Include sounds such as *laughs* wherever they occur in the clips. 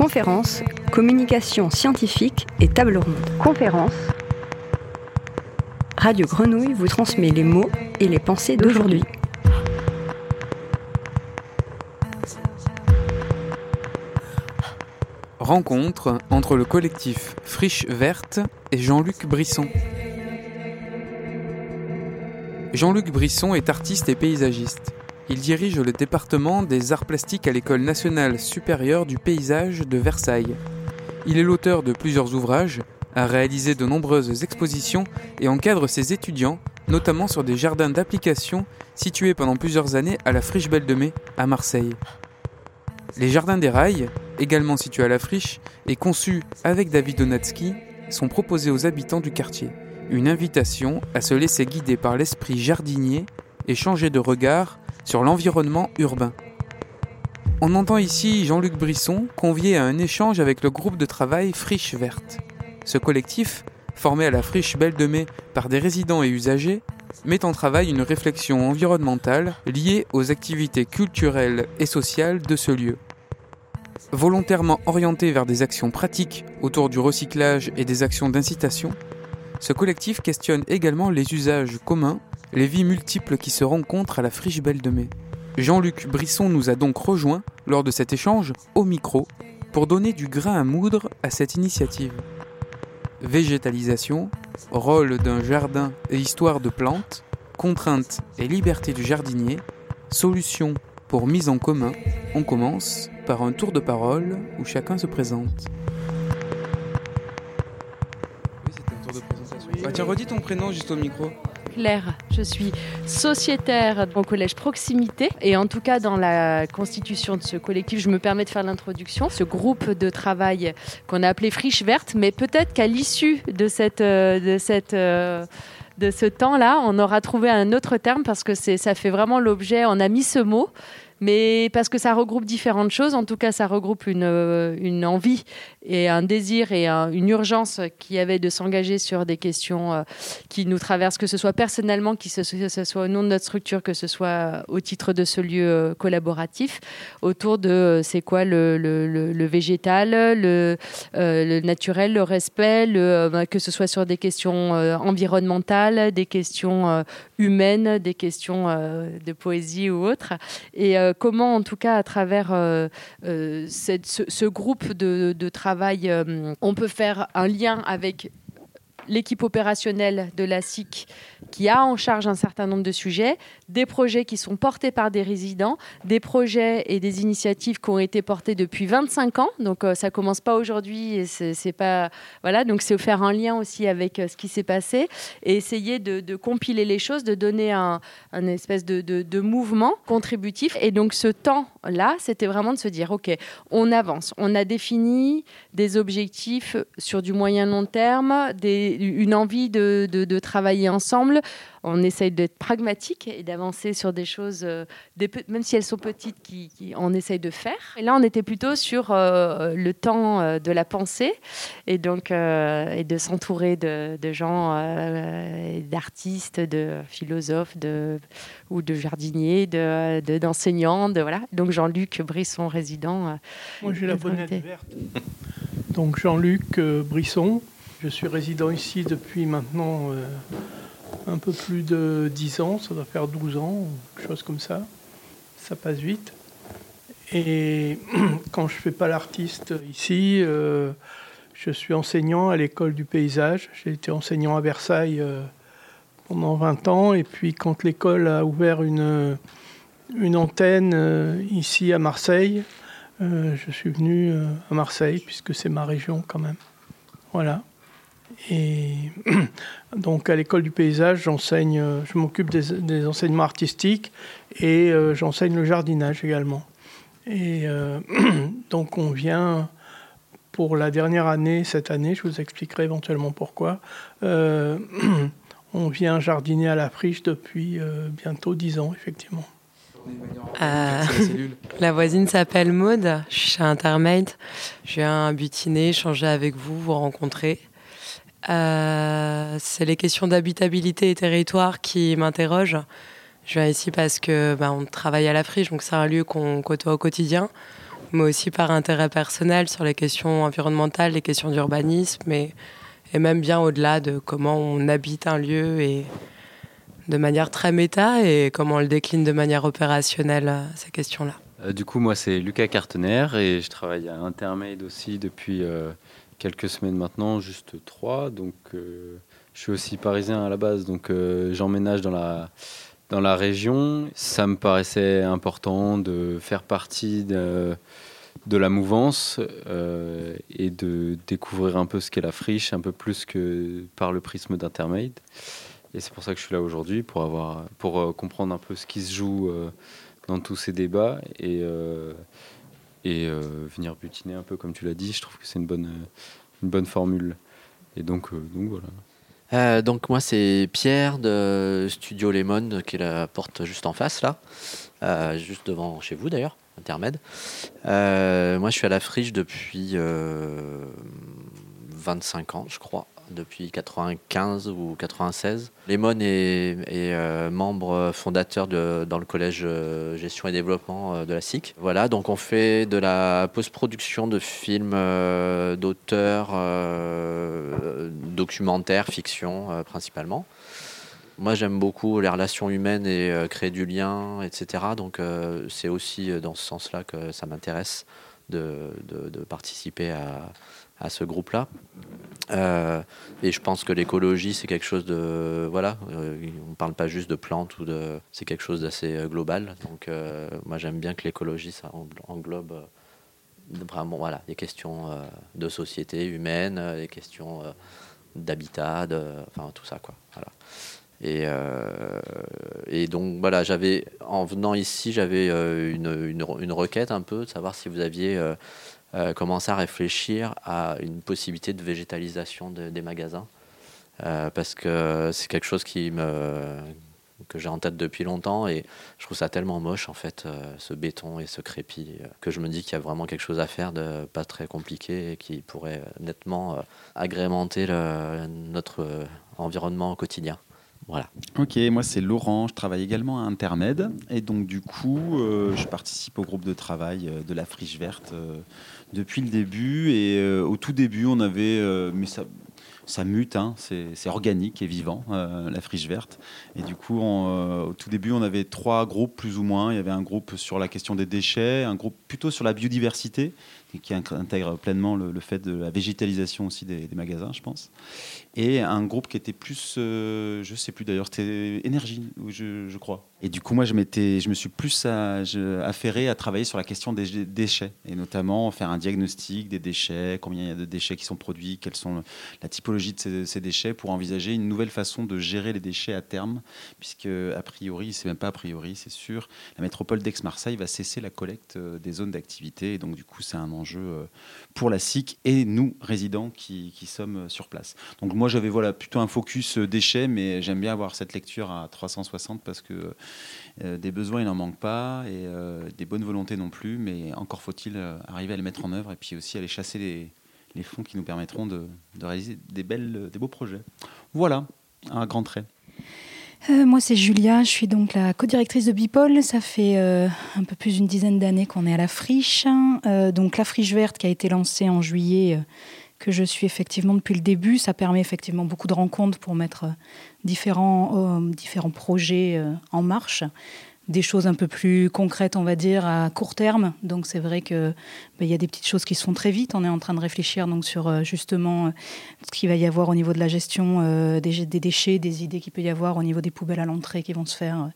Conférences, communication scientifique et table ronde. Conférences. Radio Grenouille vous transmet les mots et les pensées d'aujourd'hui. Rencontre entre le collectif Friche Verte et Jean-Luc Brisson. Jean-Luc Brisson est artiste et paysagiste. Il dirige le département des arts plastiques à l'École nationale supérieure du paysage de Versailles. Il est l'auteur de plusieurs ouvrages, a réalisé de nombreuses expositions et encadre ses étudiants, notamment sur des jardins d'application situés pendant plusieurs années à la Friche Belle de Mai, à Marseille. Les Jardins des Rails, également situés à la Friche et conçus avec David Donatsky, sont proposés aux habitants du quartier une invitation à se laisser guider par l'esprit jardinier et changer de regard sur l'environnement urbain. On entend ici Jean-Luc Brisson convié à un échange avec le groupe de travail Friche Verte. Ce collectif, formé à la Friche Belle de Mai par des résidents et usagers, met en travail une réflexion environnementale liée aux activités culturelles et sociales de ce lieu. Volontairement orienté vers des actions pratiques autour du recyclage et des actions d'incitation, ce collectif questionne également les usages communs, les vies multiples qui se rencontrent à la friche Belle de Mai. Jean-Luc Brisson nous a donc rejoint lors de cet échange au micro pour donner du grain à moudre à cette initiative. Végétalisation, rôle d'un jardin et histoire de plantes, contraintes et liberté du jardinier, solutions pour mise en commun, on commence par un tour de parole où chacun se présente. Bah, tiens, redis ton prénom juste au micro. Je suis sociétaire au collège Proximité. Et en tout cas dans la constitution de ce collectif, je me permets de faire l'introduction. Ce groupe de travail qu'on a appelé Friche Verte, mais peut-être qu'à l'issue de cette, euh, de cette euh, de ce temps-là, on aura trouvé un autre terme parce que ça fait vraiment l'objet, on a mis ce mot, mais parce que ça regroupe différentes choses. En tout cas, ça regroupe une, euh, envie et un désir et une urgence qui avait de s'engager sur des questions euh, qui nous traversent, que ce soit personnellement, que ce, soit au nom de notre structure, que ce soit au titre de ce lieu euh, collaboratif, autour de c'est quoi le, le, végétal, le, naturel, le respect, le, que ce soit sur des questions environnementales, des questions humaines, des questions de poésie ou autres. Et comment, en tout cas, à travers cette, ce, groupe de, de travail, on peut faire un lien avec l'équipe opérationnelle de la SIC qui a en charge un certain nombre de sujets, des projets qui sont portés par des résidents, des projets et des initiatives qui ont été portés depuis 25 ans. Donc euh, ça commence pas aujourd'hui, c'est pas voilà. Donc c'est faire un lien aussi avec euh, ce qui s'est passé et essayer de, compiler les choses, de donner un, espèce de, mouvement contributif. Et donc ce temps-là, c'était vraiment de se dire ok, on avance, on a défini des objectifs sur du moyen long terme, des, une envie de, de travailler ensemble on essaye d'être pragmatique et d'avancer sur des choses, euh, même si elles sont petites, qui, on essaye de faire. Et là, on était plutôt sur euh, le temps euh, de la pensée et donc et de s'entourer de, gens, d'artistes, de philosophes, de, ou de jardiniers, de, d'enseignants, de, voilà. Donc Jean-Luc Brisson, résident. Moi, j'ai la bonnette verte. Donc Jean-Luc Brisson, je suis résident ici depuis maintenant un peu plus de 10 ans, ça doit faire 12 ans, quelque chose comme ça. Ça passe vite. Et *clears throat* quand je ne fais pas l'artiste ici, euh, je suis enseignant à l'école du paysage. J'ai été enseignant à Versailles euh, pendant 20 ans. Et puis quand l'école a ouvert une, antenne euh, ici à Marseille, je suis venu à Marseille, puisque c'est ma région quand même. Voilà. Et *clears throat* donc à l'école du paysage, j'enseigne, je m'occupe des, enseignements artistiques et euh, j'enseigne le jardinage également. Et euh, *clears throat* donc on vient pour la dernière année, cette année, je vous expliquerai éventuellement pourquoi, euh, *clears throat* on vient jardiner à la friche depuis bientôt dix ans, effectivement. *laughs* la voisine s'appelle Maude, je suis chez Intermate. Je viens butiner, échanger avec vous, vous rencontrer. Euh, c'est les questions d'habitabilité et territoire qui m'interrogent. Je viens ici parce que bah, on travaille à la friche, donc c'est un lieu qu'on côtoie au quotidien. mais aussi par intérêt personnel sur les questions environnementales, les questions d'urbanisme et, et, même bien au-delà de comment on habite un lieu et de manière très méta et comment on le décline de manière opérationnelle, ces questions-là. Euh, du coup, moi, c'est Lucas Cartener et je travaille à Intermade aussi depuis euh, quelques semaines maintenant, juste trois. Donc, euh, je suis aussi parisien à la base, donc j'emménage dans la, dans la région. Ça me paraissait important de faire partie de, la mouvance et de découvrir un peu ce qu'est la friche, un peu plus que par le prisme d'Intermade. Et c'est pour ça que je suis là aujourd'hui, pour, avoir, pour comprendre un peu ce qui se joue dans tous ces débats et, euh, et euh, venir butiner un peu comme tu l'as dit. Je trouve que c'est une bonne, une bonne formule. Et donc, euh, donc voilà. donc moi c'est Pierre de Studio Lemon qui est la porte juste en face là, juste devant chez vous d'ailleurs, intermède. moi je suis à la friche depuis 25 ans je crois depuis 95 ou 96. Lemon est, euh, membre fondateur de, dans le collège euh, gestion et développement euh, de la SIC. Voilà, donc on fait de la post-production de films d'auteurs, documentaires, fiction principalement. Moi, j'aime beaucoup les relations humaines et créer du lien, etc. Donc, c'est aussi dans ce sens-là que ça m'intéresse de, participer à, à ce groupe-là. Euh, et je pense que l'écologie, c'est quelque chose de. Voilà, euh, on ne parle pas juste de plantes ou de. C'est quelque chose d'assez euh, global. Donc, moi, j'aime bien que l'écologie, ça englobe vraiment voilà, des questions de société humaine, des questions d'habitat, enfin, tout ça, quoi. Et, et, donc voilà, j'avais en venant ici, j'avais une, une, requête un peu de savoir si vous aviez euh, commencer à réfléchir à une possibilité de végétalisation des magasins. Euh, parce que c'est quelque chose qui me, que j'ai en tête depuis longtemps et je trouve ça tellement moche en fait, euh, ce béton et ce crépi, que je me dis qu'il y a vraiment quelque chose à faire de pas très compliqué et qui pourrait nettement agrémenter notre environnement au quotidien. Voilà. Ok, moi c'est Laurent, je travaille également à Intermed et donc du coup je participe au groupe de travail de la friche verte depuis le début. Et euh, au tout début, on avait, euh, mais ça, ça mute, hein, c'est organique et vivant, euh, la friche verte. Et du coup, au tout début, on avait trois groupes plus ou moins. Il y avait un groupe sur la question des déchets, un groupe plutôt sur la biodiversité, qui intègre pleinement le, fait de la végétalisation aussi des, magasins, je pense. Et un groupe qui était plus, je je sais plus d'ailleurs, c'était énergie, je, crois. Et du coup, moi, je, me suis plus affairé à travailler sur la question des déchets, et notamment faire un diagnostic des déchets, combien il y a de déchets qui sont produits, quelle sont la typologie de ces, déchets, pour envisager une nouvelle façon de gérer les déchets à terme, puisque a priori, c'est même pas a priori, c'est sûr, la métropole d'Aix-Marseille va cesser la collecte euh, des zones d'activité, et donc du coup, c'est un enjeu euh, pour la SIC et nous, résidents, qui, sommes sur place. Donc moi, j'avais voilà, plutôt un focus euh, déchets, mais j'aime bien avoir cette lecture à 360 parce que euh, des besoins, il n'en manque pas, et euh, des bonnes volontés non plus, mais encore faut-il euh, arriver à les mettre en œuvre et puis aussi aller chasser les, fonds qui nous permettront de, réaliser des, belles, des beaux projets. Voilà, un grand trait. Moi, c'est Julia, je suis donc la co-directrice de Bipol. Ça fait un peu plus d'une dizaine d'années qu'on est à la friche. donc la friche verte qui a été lancée en juillet que je suis effectivement depuis le début. Ça permet effectivement beaucoup de rencontres pour mettre euh, différents, euh, projets euh, en marche. Des choses un peu plus concrètes, on va dire, à court terme. Donc c'est vrai qu'il ben, y a des petites choses qui se font très vite. On est en train de réfléchir donc, sur justement ce qu'il va y avoir au niveau de la gestion des, des, déchets, des idées qu'il peut y avoir au niveau des poubelles à l'entrée qui vont se faire,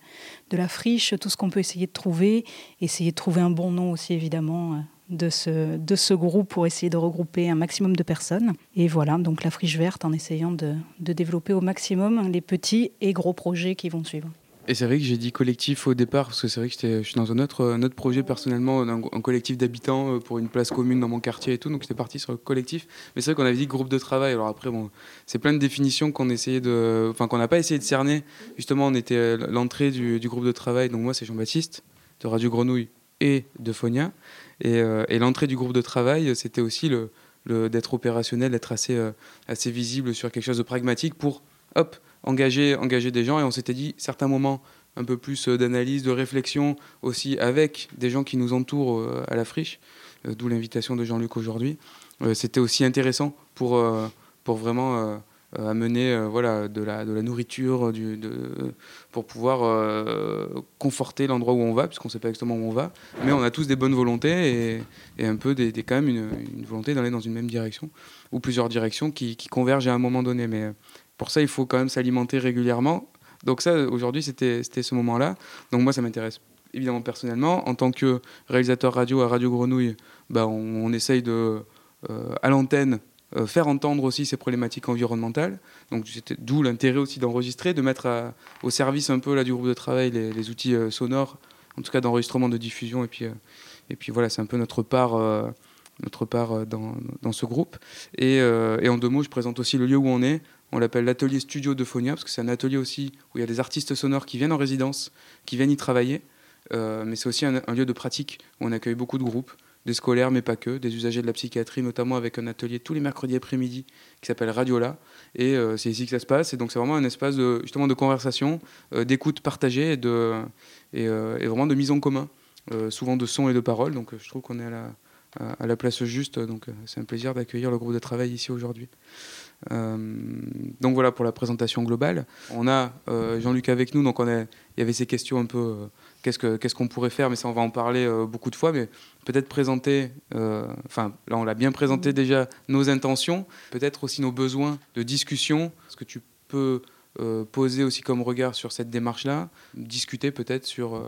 de la friche, tout ce qu'on peut essayer de trouver. Essayer de trouver un bon nom aussi, évidemment de ce, de ce groupe pour essayer de regrouper un maximum de personnes. Et voilà, donc la friche verte en essayant de développer au maximum les petits et gros projets qui vont suivre. Et c'est vrai que j'ai dit collectif au départ, parce que c'est vrai que je suis dans un autre, un autre projet personnellement, un, collectif d'habitants euh, pour une place commune dans mon quartier et tout, donc j'étais parti sur le collectif. Mais c'est vrai qu'on avait dit groupe de travail, alors après, bon, c'est plein de définitions qu'on de. Enfin, qu'on n'a pas essayé de cerner. Justement, on était euh, l'entrée du, du, groupe de travail, donc moi c'est Jean-Baptiste, de Radio Grenouille et de Fonia. Euh, et, l'entrée du groupe de travail, c'était aussi le, d'être opérationnel, d'être assez, assez visible sur quelque chose de pragmatique pour hop, engager, engager des gens. Et on s'était dit, certains moments, un peu plus d'analyse, de réflexion aussi avec des gens qui nous entourent à la friche, d'où l'invitation de Jean-Luc aujourd'hui. C'était aussi intéressant pour, pour vraiment euh, amener euh, voilà, de, la, de la nourriture du, pour pouvoir euh, conforter l'endroit où on va, puisqu'on ne sait pas exactement où on va. Mais on a tous des bonnes volontés et, un peu des quand même une, une volonté d'aller dans une même direction, ou plusieurs directions qui, qui, convergent à un moment donné. Mais pour ça, il faut quand même s'alimenter régulièrement. Donc ça, aujourd'hui, c'était ce moment-là. Donc moi, ça m'intéresse évidemment personnellement. En tant que réalisateur radio à Radio Grenouille, bah, on, essaye de, euh, à l'antenne, euh, faire entendre aussi ces problématiques environnementales. Donc d'où l'intérêt aussi d'enregistrer, de mettre au service un peu là, du groupe de travail les, outils euh, sonores, en tout cas d'enregistrement, de diffusion. Et puis, et puis voilà, c'est un peu notre part, notre part dans, dans, ce groupe. Et, et, en deux mots, je présente aussi le lieu où on est. On l'appelle l'atelier studio de Phonia, parce que c'est un atelier aussi où il y a des artistes sonores qui viennent en résidence, qui viennent y travailler. mais c'est aussi un, lieu de pratique où on accueille beaucoup de groupes des scolaires, mais pas que, des usagers de la psychiatrie, notamment avec un atelier tous les mercredis après-midi qui s'appelle Radiola. Et euh, c'est ici que ça se passe. Et donc c'est vraiment un espace de, justement de conversation, euh, d'écoute partagée et, euh, vraiment de mise en commun, souvent de son et de parole. Donc je trouve qu'on est à la, à la, place juste. Donc c'est un plaisir d'accueillir le groupe de travail ici aujourd'hui. Donc voilà pour la présentation globale. On a Jean-Luc avec nous, donc on a, il y avait ces questions un peu qu'est-ce qu'on pourrait faire, mais ça on va en parler euh, beaucoup de fois, mais peut-être présenter, euh, enfin là on l'a bien présenté mm. déjà, nos intentions, peut-être aussi nos besoins de discussion, ce que tu peux euh, poser aussi comme regard sur cette démarche-là, discuter peut-être sur,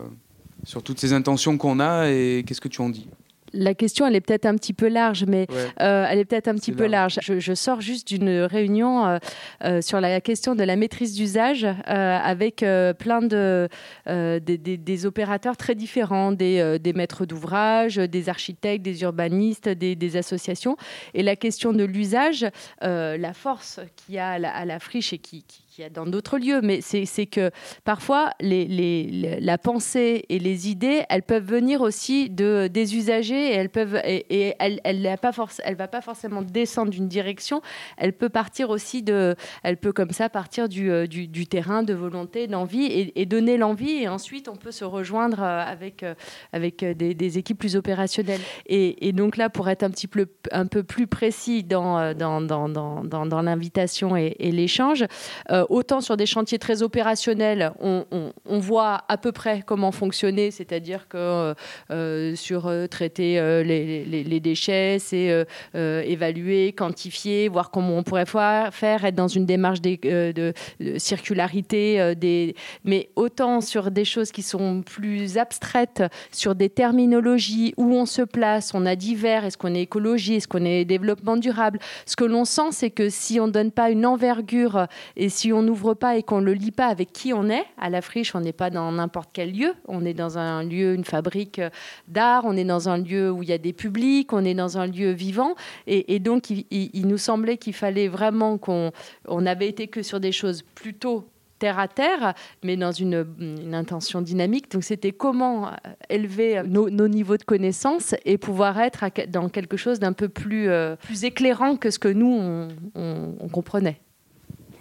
sur toutes ces intentions qu'on a et qu'est-ce que tu en dis la question, elle est peut-être un petit peu large, mais ouais. euh, elle est peut-être un petit peu large. Je, je, sors juste d'une réunion euh, euh, sur la question de la maîtrise d'usage avec plein de des, des, des, opérateurs très différents, des, des maîtres d'ouvrage, des architectes, des urbanistes, des, des, associations. Et la question de l'usage, la force qu'il y a à la, à la friche et qui, qui qu'il y a dans d'autres lieux, mais c'est que parfois les, la pensée et les idées, elles peuvent venir aussi de, des usagers et elles peuvent et, et elle, elle, pas force, elle va pas forcément descendre d'une direction, elle peut partir aussi de, elle peut comme ça partir du, euh, du, terrain de volonté, d'envie et, donner l'envie et ensuite on peut se rejoindre euh, avec, euh, avec des, équipes plus opérationnelles. Et, donc là, pour être un petit peu, un peu plus précis dans, dans, dans, dans, dans, l'invitation et, et l'échange, euh, autant sur des chantiers très opérationnels, on, voit à peu près comment fonctionner, c'est-à-dire que euh, sur euh, traiter euh, les, déchets, c'est euh, euh, évaluer, quantifier, voir comment on pourrait faire, être dans une démarche de, circularité, des... mais autant sur des choses qui sont plus abstraites, sur des terminologies, où on se place, on a divers, est-ce qu'on est écologie, est-ce qu'on est développement durable, ce que l'on sent, c'est que si on ne donne pas une envergure et si on n'ouvre pas et qu'on ne le lit pas avec qui on est. À la friche, on n'est pas dans n'importe quel lieu. On est dans un lieu, une fabrique d'art, on est dans un lieu où il y a des publics, on est dans un lieu vivant. Et, donc, il, nous semblait qu'il fallait vraiment qu'on on avait été que sur des choses plutôt terre à terre, mais dans une, intention dynamique. Donc c'était comment élever nos, niveaux de connaissances et pouvoir être dans quelque chose d'un peu plus, euh, plus éclairant que ce que nous, on, on, on comprenait.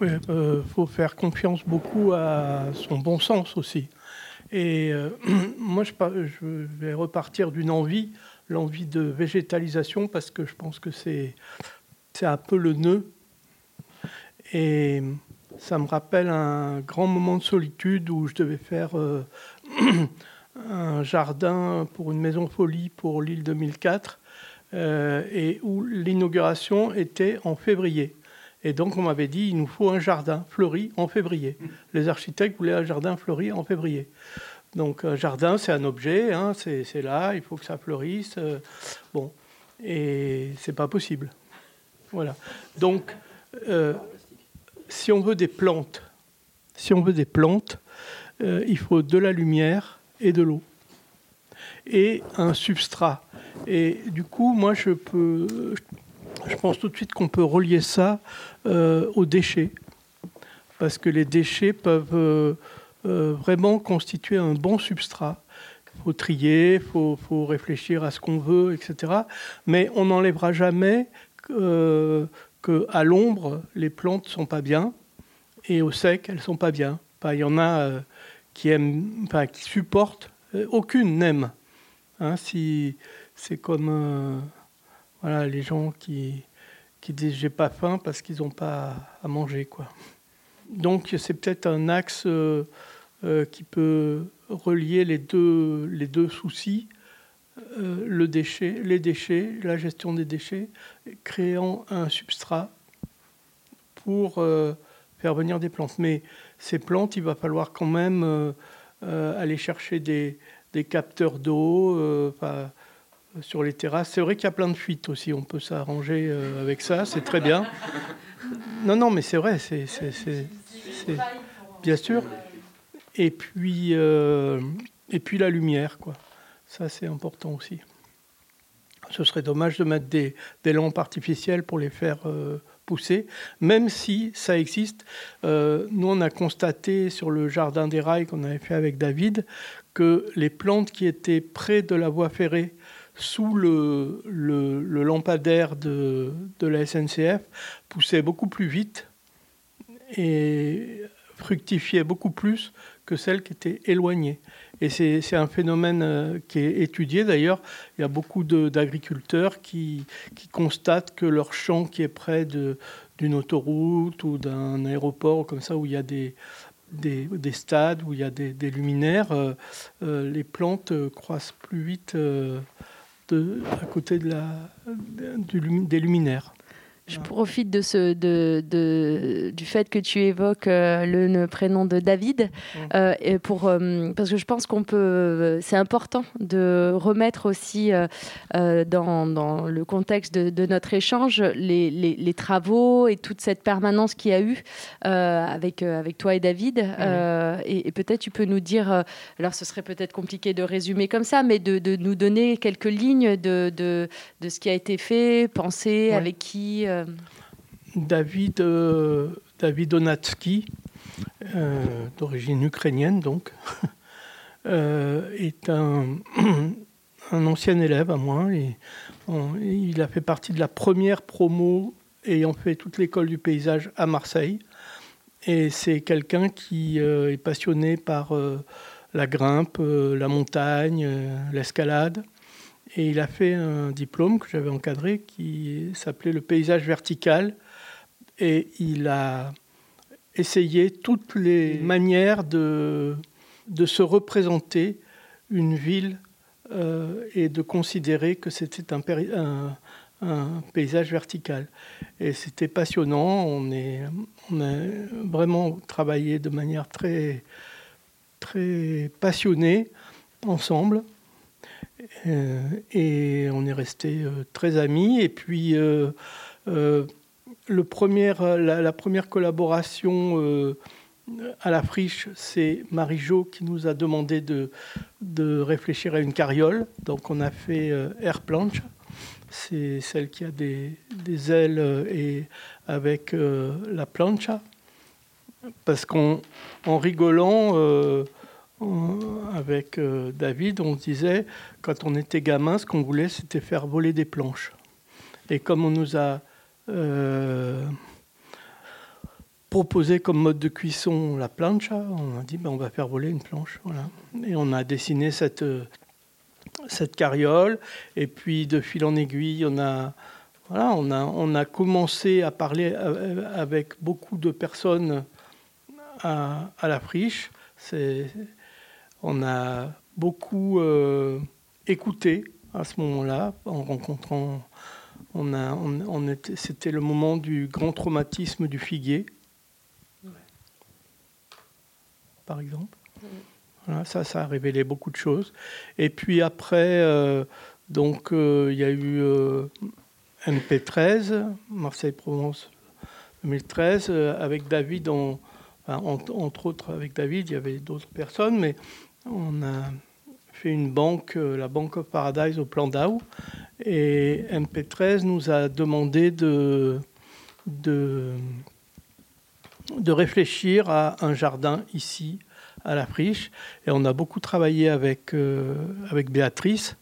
Il euh, faut faire confiance beaucoup à son bon sens aussi. Et euh, *clears throat* moi, je, vais repartir d'une envie, l'envie de végétalisation, parce que je pense que c'est un peu le nœud. Et ça me rappelle un grand moment de solitude où je devais faire euh, *clears throat* un jardin pour une maison folie pour l'île 2004, euh, et où l'inauguration était en février. Et donc, on m'avait dit, il nous faut un jardin fleuri en février. Les architectes voulaient un jardin fleuri en février. Donc, un jardin, c'est un objet, hein, c'est là, il faut que ça fleurisse. Euh, bon, et c'est pas possible. Voilà. Donc, euh, si on veut des plantes, si on veut des plantes, euh, il faut de la lumière et de l'eau et un substrat. Et du coup, moi, je peux, je pense tout de suite qu'on peut relier ça euh, aux déchets, parce que les déchets peuvent euh, euh, vraiment constituer un bon substrat. Il faut trier, il faut, réfléchir à ce qu'on veut, etc. Mais on n'enlèvera jamais qu'à l'ombre, les plantes ne sont pas bien, et au sec, elles ne sont pas bien. Il y en a qui aiment, enfin, qui supportent. aucune n'aime. Hein, si c'est comme voilà les gens qui disent j'ai pas faim parce qu'ils n'ont pas à manger quoi. Donc c'est peut-être un axe qui peut relier les deux les deux soucis euh, le déchet, les déchets, la gestion des déchets, créant un substrat pour euh, faire venir des plantes. Mais ces plantes, il va falloir quand même euh, aller chercher des, capteurs d'eau sur les terrasses. C'est vrai qu'il y a plein de fuites aussi, on peut s'arranger avec ça, c'est très bien. *laughs* Non, non, mais c'est vrai, c'est bien sûr. Et puis, et puis la lumière, quoi. Ça, c'est important aussi. Ce serait dommage de mettre des, lampes artificielles pour les faire euh, pousser, même si ça existe. Euh, nous, on a constaté sur le jardin des rails qu'on avait fait avec David que les plantes qui étaient près de la voie ferrée, sous le, lampadaire de, la SNCF, poussaient beaucoup plus vite et fructifiaient beaucoup plus que celles qui étaient éloignées. Et c'est un phénomène euh, qui est étudié d'ailleurs. Il y a beaucoup d'agriculteurs qui, constatent que leur champ qui est près d'une autoroute ou d'un aéroport comme ça, où il y a des, des, des stades, où il y a des, des luminaires, euh, euh, les plantes croissent plus vite de, à côté des luminaires. Je profite de ce, de, de, du fait que tu évoques euh, le, prénom de David, euh, et pour, euh, parce que je pense qu'on peut, c'est important de remettre aussi dans, dans, le contexte de, de notre échange les, les, les, travaux et toute cette permanence qu'il y a eu avec, avec toi et David. et, et peut-être tu peux nous dire, alors ce serait peut-être compliqué de résumer comme ça, mais de, de nous donner quelques lignes de, de, ce qui a été fait, pensé, avec qui. Euh, David, euh, David Donatsky, euh, d'origine ukrainienne donc, *laughs* est *clears throat* un, ancien élève à moi. Et, il a fait partie de la première promo ayant fait toute l'école du paysage à Marseille. Et c'est quelqu'un qui est passionné par la grimpe, la montagne, l'escalade. Et il a fait un diplôme que j'avais encadré qui s'appelait le paysage vertical. Et il a essayé toutes les manières de, de se représenter une ville euh, et de considérer que c'était un, un, un, paysage vertical. Et c'était passionnant. On, est, on a vraiment travaillé de manière très, très passionnée ensemble. Euh, et on est resté euh, très amis. Et puis, euh, la, première collaboration à la friche, c'est Marie-Jo qui nous a demandé de, réfléchir à une carriole. Donc on a fait Air Planche. C'est celle qui a des, des ailes et avec la plancha. Parce qu'en rigolant, avec euh, David, on disait, quand on était gamin, ce qu'on voulait, c'était faire voler des planches. Et comme on nous a euh, proposé comme mode de cuisson la plancha, on a dit, ben, on va faire voler une planche. Voilà. Et on a dessiné cette, cette carriole. Et puis, de fil en aiguille, on a, voilà, on a, on a commencé à parler avec beaucoup de personnes à, à la friche. C'est on a beaucoup euh, écouté à ce moment-là, en rencontrant. On a, on, c'était le moment du grand traumatisme du figuier, par exemple. Voilà, ça, ça a révélé beaucoup de choses. Et puis après, euh, donc euh, il y a eu MP13, Marseille-Provence 2013, avec David, entre autres avec David, il y avait d'autres personnes, mais on a fait une banque, euh, la Bank of Paradise au plan d'Ao, et MP13 nous a demandé de, réfléchir à un jardin ici à la friche. Et on a beaucoup travaillé avec, euh, avec Béatrice.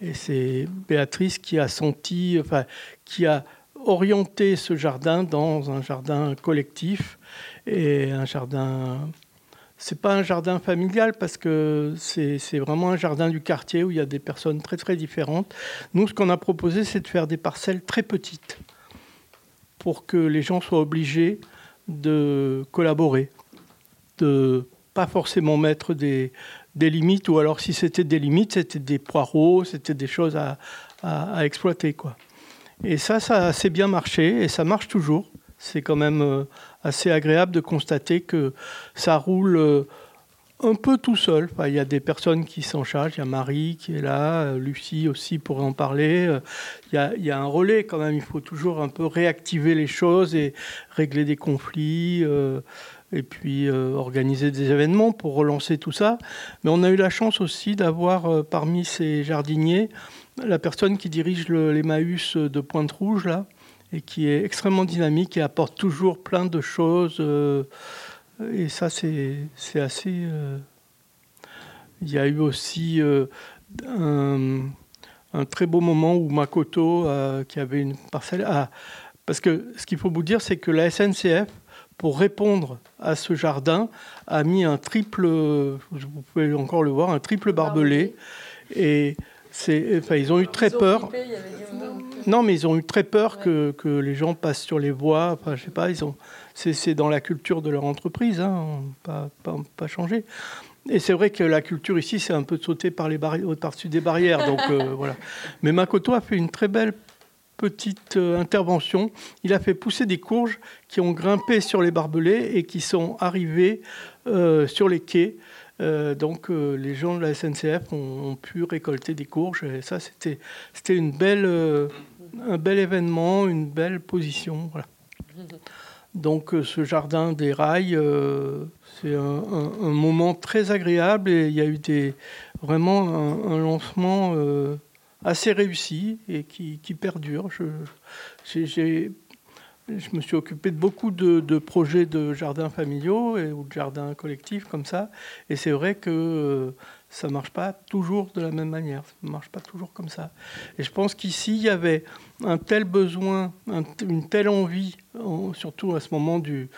Et c'est Béatrice qui a senti, enfin, qui a orienté ce jardin dans un jardin collectif et un jardin c'est pas un jardin familial parce que c'est vraiment un jardin du quartier où il y a des personnes très très différentes. Nous, ce qu'on a proposé, c'est de faire des parcelles très petites pour que les gens soient obligés de collaborer, de pas forcément mettre des, des limites, ou alors si c'était des limites, c'était des poireaux, c'était des choses à, à, exploiter. Quoi. Et ça, ça a assez bien marché, et ça marche toujours. C'est quand même euh, assez agréable de constater que ça roule euh, un peu tout seul. il y a des personnes qui s'en chargent. Il y a Marie qui est là, euh, Lucie aussi pourrait en parler. Il y, a, il y, a, un relais quand même. Il faut toujours un peu réactiver les choses et régler des conflits et puis euh, organiser des événements pour relancer tout ça. Mais on a eu la chance aussi d'avoir euh, parmi ces jardiniers la personne qui dirige l'Emmaüs de Pointe-Rouge, là, et qui est extrêmement dynamique et apporte toujours plein de choses. Euh, et ça, c'est assez... Il y a eu aussi un, un, très beau moment où Makoto, qui avait une parcelle... Ah, parce que ce qu'il faut vous dire, c'est que la SNCF pour répondre à ce jardin, a mis un triple, vous pouvez encore le voir, un triple barbelé. Et enfin, ils ont eu très peur. Non, mais ils ont eu très peur que, que, les gens passent sur les voies. Enfin, je sais pas, ils ont. C'est, dans la culture de leur entreprise, hein, pas, pas, pas changé. Et c'est vrai que la culture ici, c'est un peu de sauter par les au-dessus des barrières. Donc euh, *laughs* voilà. Mais Makoto a fait une très belle petite euh, intervention. Il a fait pousser des courges qui ont grimpé sur les barbelés et qui sont arrivées euh, sur les quais. Euh, donc les gens de la SNCF ont, pu récolter des courges et ça c'était c'était une belle un bel événement, une belle position. Donc ce jardin des rails, c'est un, moment très agréable et il y a eu vraiment un, lancement assez réussi et qui, perdure. Je me suis occupé de beaucoup de, projets de jardins familiaux ou de jardins collectifs comme ça. Et c'est vrai que euh, ça ne marche pas toujours de la même manière. Ça ne marche pas toujours comme ça. Et je pense qu'ici, il y avait un tel besoin, une telle envie, surtout à ce moment du,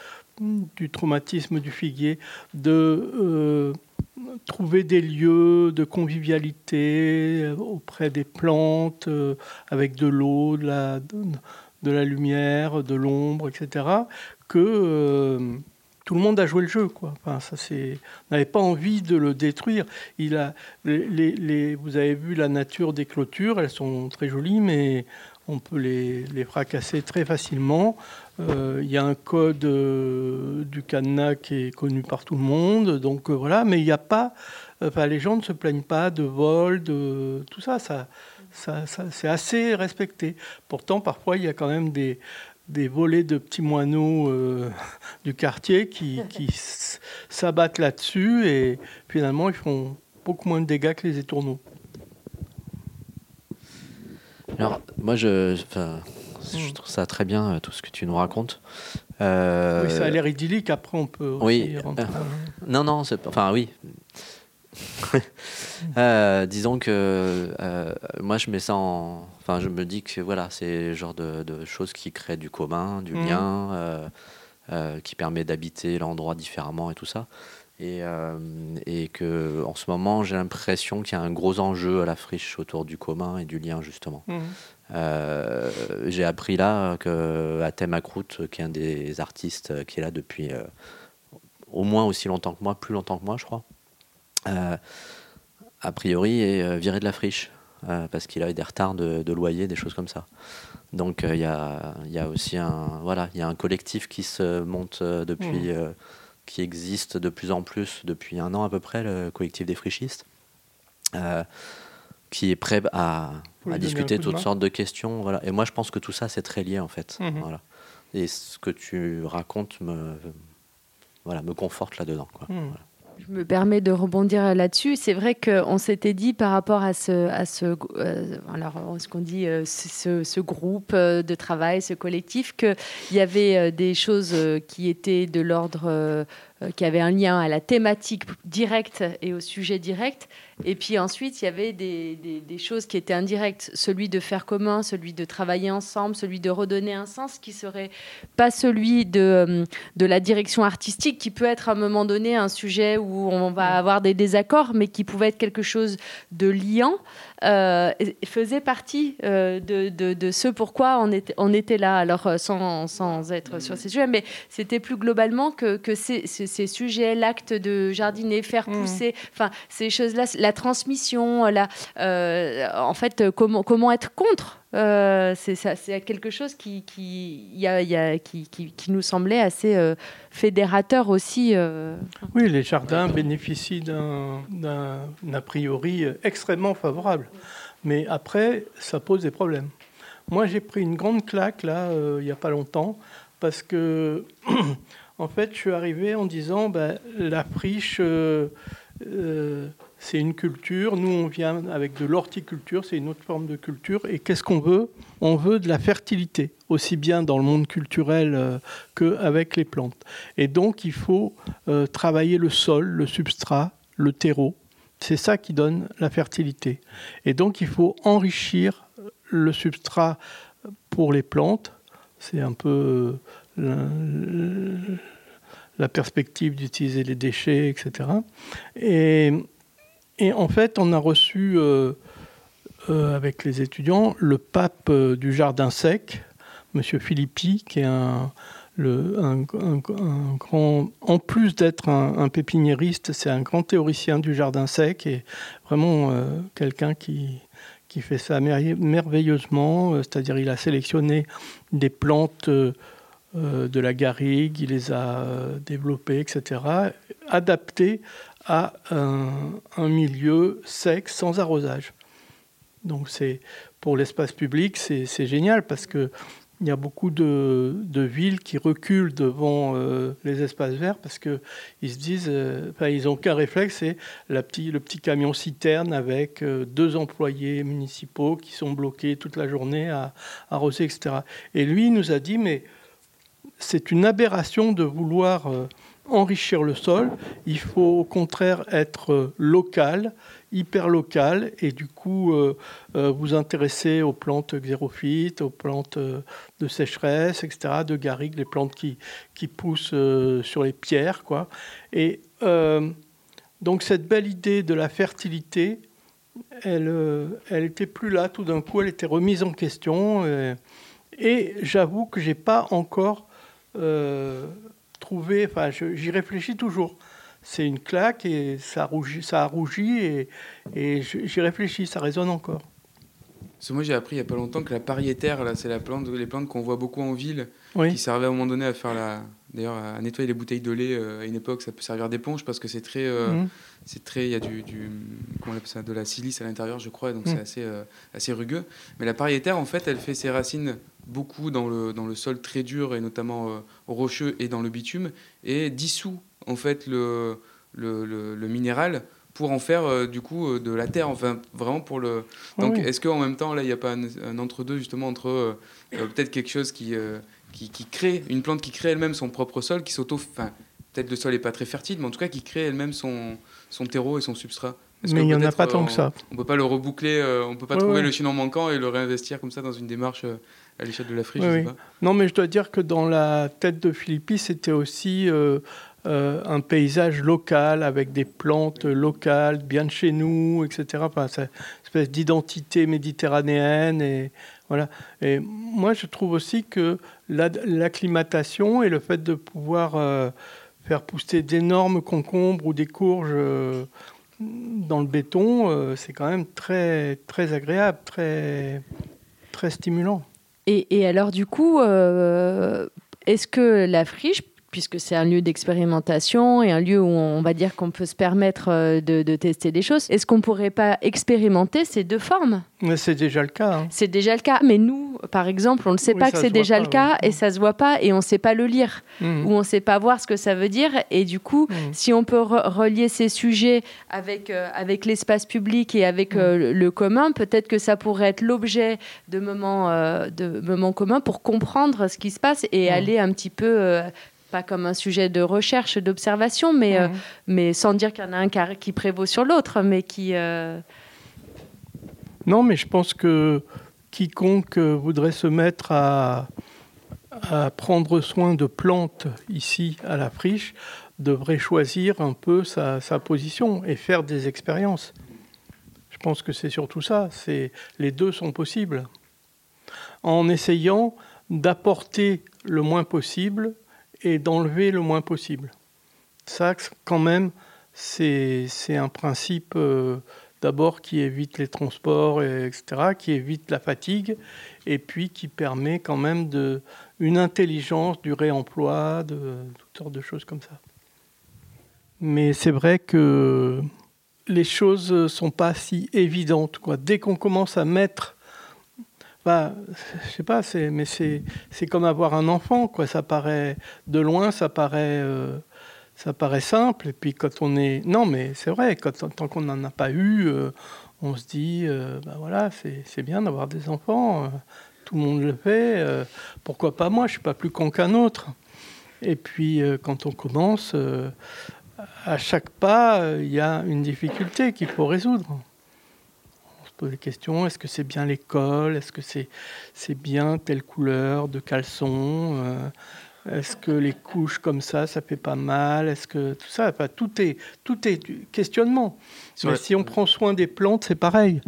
traumatisme du figuier, de... Euh, trouver des lieux de convivialité euh, auprès des plantes, avec de l'eau, de la, la, lumière, de l'ombre, etc., que euh, tout le monde a joué le jeu. Quoi. Enfin, ça, c'est... On n'avait pas envie de le détruire. Il a, les, vous avez vu la nature des clôtures, elles sont très jolies, mais on peut les, fracasser très facilement. Euh, il y a un code euh, du cadenas qui est connu par tout le monde, donc voilà, mais il n'y a pas. Enfin, les gens ne se plaignent pas de vol, de tout ça, ça, ça, c'est assez respecté. Pourtant, parfois, il y a quand même des, des volets de petits moineaux du quartier qui, qui s'abattent là-dessus et finalement, ils font beaucoup moins de dégâts que les étourneaux. Alors, moi, je, je trouve ça très bien, euh, tout ce que tu nous racontes. Euh, oui, ça a l'air idyllique, après on peut oui. non, non, enfin oui. *laughs* Euh, disons que moi je mets ça en. Enfin, je me dis que voilà, c'est le genre de, choses qui créent du commun, du mhm. lien, qui permet d'habiter l'endroit différemment et tout ça. Et, et que en ce moment, j'ai l'impression qu'il y a un gros enjeu à la friche autour du commun et du lien, justement. Euh, j'ai appris là que Atem Akrout, qui est un des artistes qui est là depuis euh, au moins aussi longtemps que moi, plus longtemps que moi, je crois, euh, a priori est viré de la friche parce qu'il a eu des retards de, loyer, des choses comme ça. Donc il y a, y, a, aussi un voilà, il y a un collectif qui se monte depuis, mmh. qui existe de plus en plus depuis un an à peu près, le collectif des frichistes qui est prêt à, à discuter toutes sortes de questions. Voilà. Et moi, je pense que tout ça, c'est très lié, en fait. Mhm. Voilà. Et ce que tu racontes me, voilà, me conforte là-dedans. Quoi. Mhm. Je me permets de rebondir là-dessus. C'est vrai qu'on s'était dit par rapport à ce, euh, qu'on dit, euh, ce, ce, groupe euh, de travail, ce collectif, qu'il y avait des choses qui étaient de l'ordre qui avait un lien à la thématique directe et au sujet direct. Et puis ensuite, il y avait des, des, choses qui étaient indirectes, celui de faire commun, celui de travailler ensemble, celui de redonner un sens, qui serait pas celui de, de la direction artistique, qui peut être à un moment donné un sujet où on va avoir des désaccords, mais qui pouvait être quelque chose de liant. Euh, faisait partie euh, de, de, ce pourquoi on était, on était là, alors euh, sans, sans être sur ces sujets, mais c'était plus globalement que, que ces, ces, sujets, l'acte de jardiner, faire mmh. pousser, enfin ces choses-là, la transmission, la, en fait, comment, comment être contre euh, c'est quelque chose qui, qui, y a, y a, qui, qui, nous semblait assez euh, fédérateur aussi. Euh. Oui, les jardins bénéficient d'un a priori extrêmement favorable. Mais après, ça pose des problèmes. Moi, j'ai pris une grande claque, là, il n'y a pas longtemps, parce que, *clears throat* en fait, je suis arrivé en disant, ben, la friche c'est une culture. Nous, on vient avec de l'horticulture, c'est une autre forme de culture. Et qu'est-ce qu'on veut? On veut de la fertilité, aussi bien dans le monde culturel euh, qu'avec les plantes. Et donc, il faut euh, travailler le sol, le substrat, le terreau. C'est ça qui donne la fertilité. Et donc, il faut enrichir le substrat pour les plantes. C'est un peu euh, la perspective d'utiliser les déchets, etc. Et et en fait, on a reçu euh, euh, avec les étudiants le pape euh, du jardin sec, M. Filippi, qui est un, grand, en plus d'être un, pépiniériste, c'est un grand théoricien du jardin sec et vraiment quelqu'un qui, qui fait ça merveilleusement, c'est-à-dire il a sélectionné des plantes de la garrigue, il les a développées, etc., adaptées à un, milieu sec sans arrosage. Donc c'est pour l'espace public, c'est génial parce que il y a beaucoup de, villes qui reculent devant euh, les espaces verts parce qu'ils se disent, euh, ils n'ont qu'un réflexe, c'est le petit camion citerne avec euh, deux employés municipaux qui sont bloqués toute la journée à arroser, etc. Et lui, il nous a dit, mais c'est une aberration de vouloir enrichir le sol, il faut au contraire être euh, local, hyper local, et du coup euh, euh, vous intéresser aux plantes xérophytes, aux plantes de sécheresse, etc., de garrigues, les plantes qui, qui poussent sur les pierres. Quoi. Et donc cette belle idée de la fertilité, elle n'était plus là tout d'un coup, elle était remise en question. Et, et j'avoue que j'ai pas encore trouver, enfin, j'y réfléchis toujours. C'est une claque et ça, rougit, ça a rougi et j'y réfléchis, ça résonne encore. Parce que moi, j'ai appris il n'y a pas longtemps que la pariétaire, là, c'est la plante, les plantes qu'on voit beaucoup en ville, qui servaient à un moment donné à faire la, d'ailleurs, à nettoyer les bouteilles de lait. Euh, à une époque, ça peut servir d'éponge parce que c'est très, euh, mhm. c'est très, il y a du, du comment on appelle ça, de la silice à l'intérieur, je crois, donc c'est mhm. assez, euh, assez rugueux. Mais la pariétaire, en fait, elle fait ses racines beaucoup dans le, dans le sol très dur et notamment rocheux et dans le bitume et dissout en fait le, le, le, minéral pour en faire euh, du coup euh, de la terre enfin vraiment pour le donc est-ce qu'en même temps là il n'y a pas un, entre-deux justement entre peut-être quelque chose qui, qui, qui crée une plante qui crée elle-même son propre sol qui s'auto enfin peut-être le sol n'est pas très fertile mais en tout cas qui crée elle-même son, son terreau et son substrat mais il n'y en a pas tant que ça. On peut pas le reboucler, on peut pas trouver le chaînon manquant et le réinvestir comme ça dans une démarche à l'échelle de la friche, sais pas. Non, mais je dois dire que dans la tête de Philippi, c'était aussi euh, euh, un paysage local avec des plantes locales, bien de chez nous, etc. Enfin, cette espèce d'identité méditerranéenne et voilà. Et moi, je trouve aussi que l'acclimatation et le fait de pouvoir euh, faire pousser d'énormes concombres ou des courges dans le béton, c'est quand même très très agréable, très très stimulant. Et, alors, du coup, euh, est-ce que la friche puisque c'est un lieu d'expérimentation et un lieu où on va dire qu'on peut se permettre euh, de, tester des choses. Est-ce qu'on ne pourrait pas expérimenter ces deux formes? C'est déjà le cas. Hein. C'est déjà le cas. Mais nous, par exemple, on ne sait pas que c'est déjà le cas et ça ne se voit pas et on ne sait pas le lire mmh. ou on ne sait pas voir ce que ça veut dire. Et du coup, mmh. si on peut relier ces sujets avec, euh, avec l'espace public et avec mmh. euh, le, commun, peut-être que ça pourrait être l'objet de moments, de moments communs pour comprendre ce qui se passe et aller un petit peu pas comme un sujet de recherche, d'observation, mais, euh, mais sans dire qu'il y en a un qui prévaut sur l'autre, mais qui... Euh, non, mais je pense que quiconque voudrait se mettre à, à prendre soin de plantes ici à la friche devrait choisir un peu sa, sa position et faire des expériences. Je pense que c'est surtout ça. C'est les deux sont possibles. En essayant d'apporter le moins possible et d'enlever le moins possible. Ça, quand même, c'est un principe euh, d'abord qui évite les transports, etc., qui évite la fatigue, et puis qui permet quand même de, une intelligence du réemploi, de toutes sortes de choses comme ça. Mais c'est vrai que les choses ne sont pas si évidentes. Dès qu'on commence à mettre bah, je sais pas, mais c'est, comme avoir un enfant, quoi. Ça paraît de loin, ça paraît, euh, ça paraît simple. Et puis quand on est, non, mais c'est vrai, quand, tant qu'on n'en a pas eu, euh, on se dit, euh, bah voilà, c'est, bien d'avoir des enfants. tout le monde le fait. pourquoi pas moi Je suis pas plus con qu'un autre. Et puis quand on commence, à chaque pas, il y a une difficulté qu'il faut résoudre des questions. Est-ce que c'est bien l'école? Est-ce que c'est c'est bien telle couleur de caleçon? Euh, Est-ce que les couches comme ça, ça fait pas mal? Est-ce que tout ça, enfin, tout est tout est questionnement. Mais si on prend soin des plantes, c'est pareil.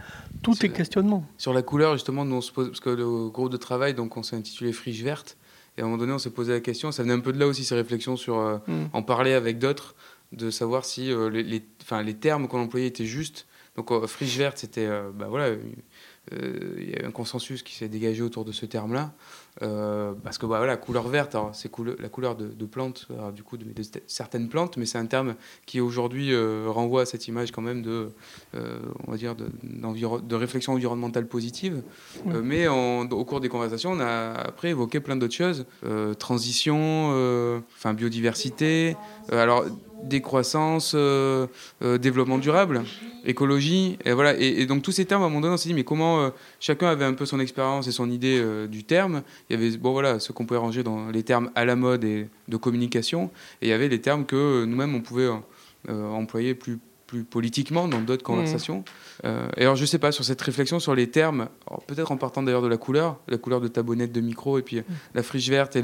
Tout est questionnement. Sur la couleur, justement, on se pose, parce que le groupe de travail, donc on s'est intitulé Friche verte. Et à un moment donné, on s'est posé la question, ça venait un peu de là aussi, ces réflexions sur euh, mm. en parler avec d'autres, de savoir si euh, les, les, les termes qu'on employait étaient justes donc euh, friche verte, c'était euh, bah, voilà, euh, il y a un consensus qui s'est dégagé autour de ce terme-là. parce que bah, voilà, couleur verte, c'est la couleur de, de plantes, du coup de, certaines plantes, mais c'est un terme qui aujourd'hui renvoie à cette image quand même de, on va dire, de, de réflexion environnementale positive. mais au cours des conversations, on a après évoqué plein d'autres choses, transition, enfin biodiversité. alors décroissance, euh, euh, développement durable, écologie, et voilà. Et, donc tous ces termes, à un moment donné, on s'est dit, mais comment euh, chacun avait un peu son expérience et son idée du terme. Il y avait, bon voilà, ce qu'on pouvait ranger dans les termes à la mode et de communication, et il y avait les termes que nous-mêmes on pouvait employer plus plus politiquement dans d'autres mmh. conversations. Euh, et alors, je sais pas, sur cette réflexion sur les termes, peut-être en partant d'ailleurs de la couleur, la couleur de ta bonnette de micro, et puis mmh. la friche verte et,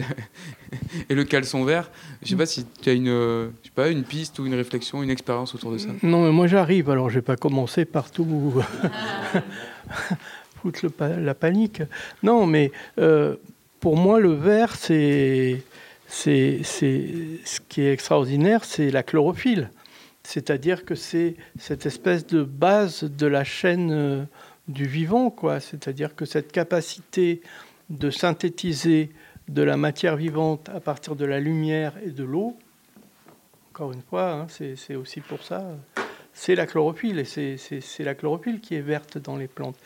*laughs* et le caleçon vert. Je sais pas si tu as une, je sais pas, une piste ou une réflexion, une expérience autour de ça. Non, mais moi j'arrive, alors je vais pas commencer partout *laughs* foutre la panique. Non, mais euh, pour moi, le vert, c'est. C'est, ce qui est extraordinaire, c'est la chlorophylle. C'est-à-dire que c'est cette espèce de base de la chaîne euh, du vivant, quoi. C'est-à-dire que cette capacité de synthétiser de la matière vivante à partir de la lumière et de l'eau, encore une fois, hein, c'est aussi pour ça, c'est la chlorophylle, et c'est la chlorophylle qui est verte dans les plantes.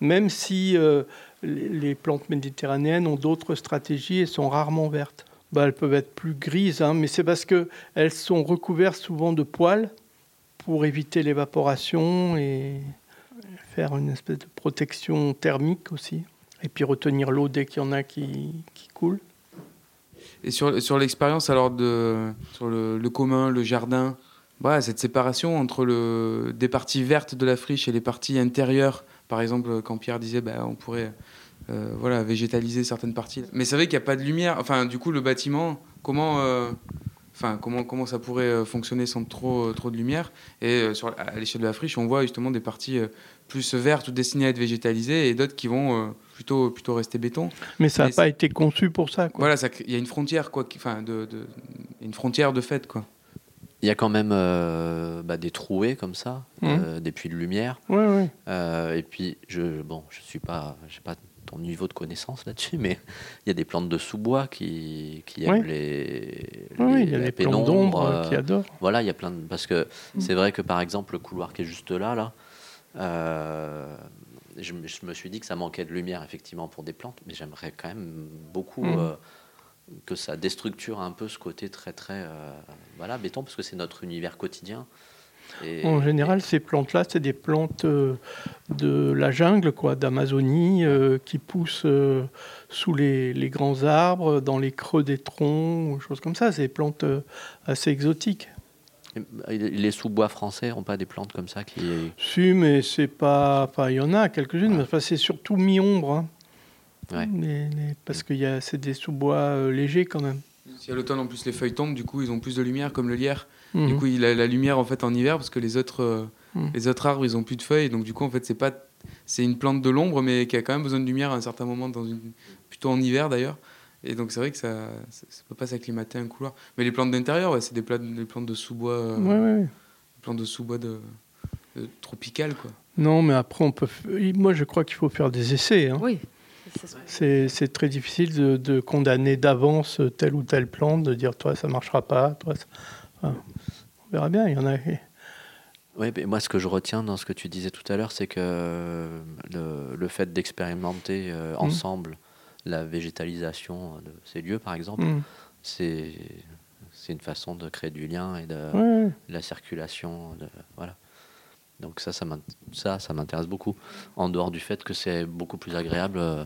Même si euh, les plantes méditerranéennes ont d'autres stratégies et sont rarement vertes. Bah, elles peuvent être plus grises, hein, mais c'est parce qu'elles sont recouvertes souvent de poils pour éviter l'évaporation et faire une espèce de protection thermique aussi. Et puis retenir l'eau dès qu'il y en a qui, qui coule. Et sur, sur l'expérience alors de sur le, commun, le jardin, voilà, cette séparation entre le, des parties vertes de la friche et les parties intérieures, par exemple quand Pierre disait bah, on pourrait euh, voilà, végétaliser certaines parties. Mais c'est vrai qu'il n'y a pas de lumière. Enfin, du coup, le bâtiment, comment, euh, enfin, comment, comment ça pourrait euh, fonctionner sans trop, trop de lumière? Et sur, à l'échelle de la friche, on voit justement des parties plus vertes ou destinées à être végétalisées et d'autres qui vont plutôt, plutôt rester béton. Mais ça n'a pas été conçu pour ça. Quoi. Voilà, il y a une frontière, quoi, enfin, de, de, une frontière de fait, quoi. Il y a quand même bah, des trouées comme ça, mmh. des puits de lumière. Ouais, ouais. et puis, je bon, je suis pas, pas ton niveau de connaissance là-dessus, mais il y a des plantes de sous-bois qui, qui aiment les, oui, il y a les plantes d'ombre euh, qui adorent. Voilà, il y a plein de... Parce que mm. c'est vrai que par exemple, le couloir qui est juste là, là, euh, je, me suis dit que ça manquait de lumière effectivement pour des plantes, mais j'aimerais quand même beaucoup mm. euh, que ça déstructure un peu ce côté très très voilà béton parce que c'est notre univers quotidien en général, ces plantes-là, c'est des plantes euh, de la jungle, quoi, d'Amazonie, euh, qui poussent euh, sous les, grands arbres, dans les creux des troncs, choses comme ça. C'est des plantes assez exotiques. Les sous-bois français n'ont pas des plantes comme ça qui. Si, mais c'est pas. Enfin, il y en a quelques-unes, mais c'est surtout mi-ombre. Hein. parce que c'est des sous-bois légers quand même. Si à l'automne en plus les feuilles tombent, du coup ils ont plus de lumière comme le lierre. Du mhm. coup, il a la lumière en fait en hiver parce que les autres, euh, mhm. les autres arbres, ils ont plus de feuilles. Donc du coup, en fait, c'est pas, c'est une plante de l'ombre, mais qui a quand même besoin de lumière à un certain moment, dans une, plutôt en hiver d'ailleurs. Et donc c'est vrai que ça, ça, peut pas s'acclimater à un couloir. Mais les plantes d'intérieur, c'est des, des, plantes de sous-bois, euh, plantes de sous-bois de, tropicales quoi. Non, mais après on peut. Moi, je crois qu'il faut faire des essais. Hein. Oui. C'est très difficile de, de condamner d'avance telle ou telle plante, de dire toi ça marchera pas, toi ça on verra bien, il y en a. Oui, mais moi, ce que je retiens dans ce que tu disais tout à l'heure, c'est que le, fait d'expérimenter euh, mmh. ensemble la végétalisation de ces lieux, par exemple, mmh. c'est une façon de créer du lien et de, la circulation. De, voilà. Donc ça, ça, m'intéresse beaucoup. En dehors du fait que c'est beaucoup plus agréable euh,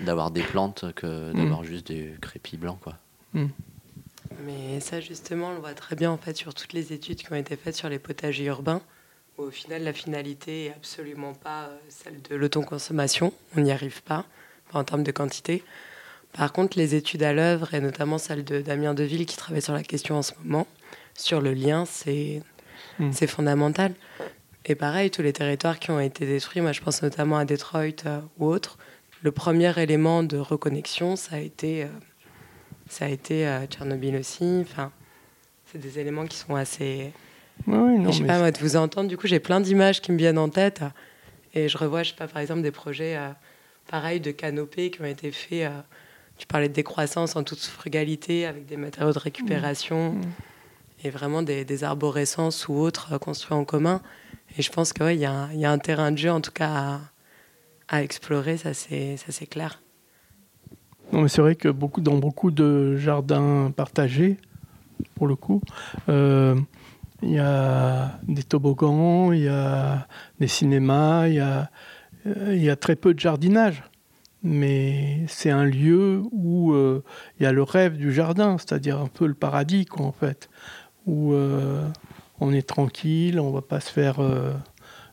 d'avoir des plantes que mmh. d'avoir juste des crépis blancs, quoi. Mais ça, justement, on le voit très bien en fait sur toutes les études qui ont été faites sur les potagers urbains, où au final, la finalité est absolument pas euh, celle de l'autoconsommation. On n'y arrive pas, en termes de quantité. Par contre, les études à l'œuvre, et notamment celle de Damien Deville qui travaille sur la question en ce moment, sur le lien, c'est c'est fondamental. Et pareil, tous les territoires qui ont été détruits, moi je pense notamment à Detroit euh, ou autres, le premier élément de reconnexion, ça a été euh, ça a été à Tchernobyl aussi. Enfin, c'est des éléments qui sont assez. Oui, non, je sais pas, moi, de vous entendre, du coup, j'ai plein d'images qui me viennent en tête. Et je revois, je sais pas, par exemple, des projets euh, pareils de canopées qui ont été faits. Euh, tu parlais de décroissance en toute frugalité avec des matériaux de récupération mmh. Mmh. et vraiment des, des, arborescences ou autres euh, construits en commun. Et je pense qu'il ouais, y, y, a un terrain de jeu, en tout cas, à, à explorer, ça c'est clair. Non, mais c'est vrai que dans beaucoup de jardins partagés, pour le coup, euh, il y a des toboggans, il y a des cinémas, il y a, a très peu de jardinage. Mais c'est un lieu où euh, il y a le rêve du jardin, c'est-à-dire un peu le paradis, quoi, en fait, où euh, on est tranquille, on ne va pas se faire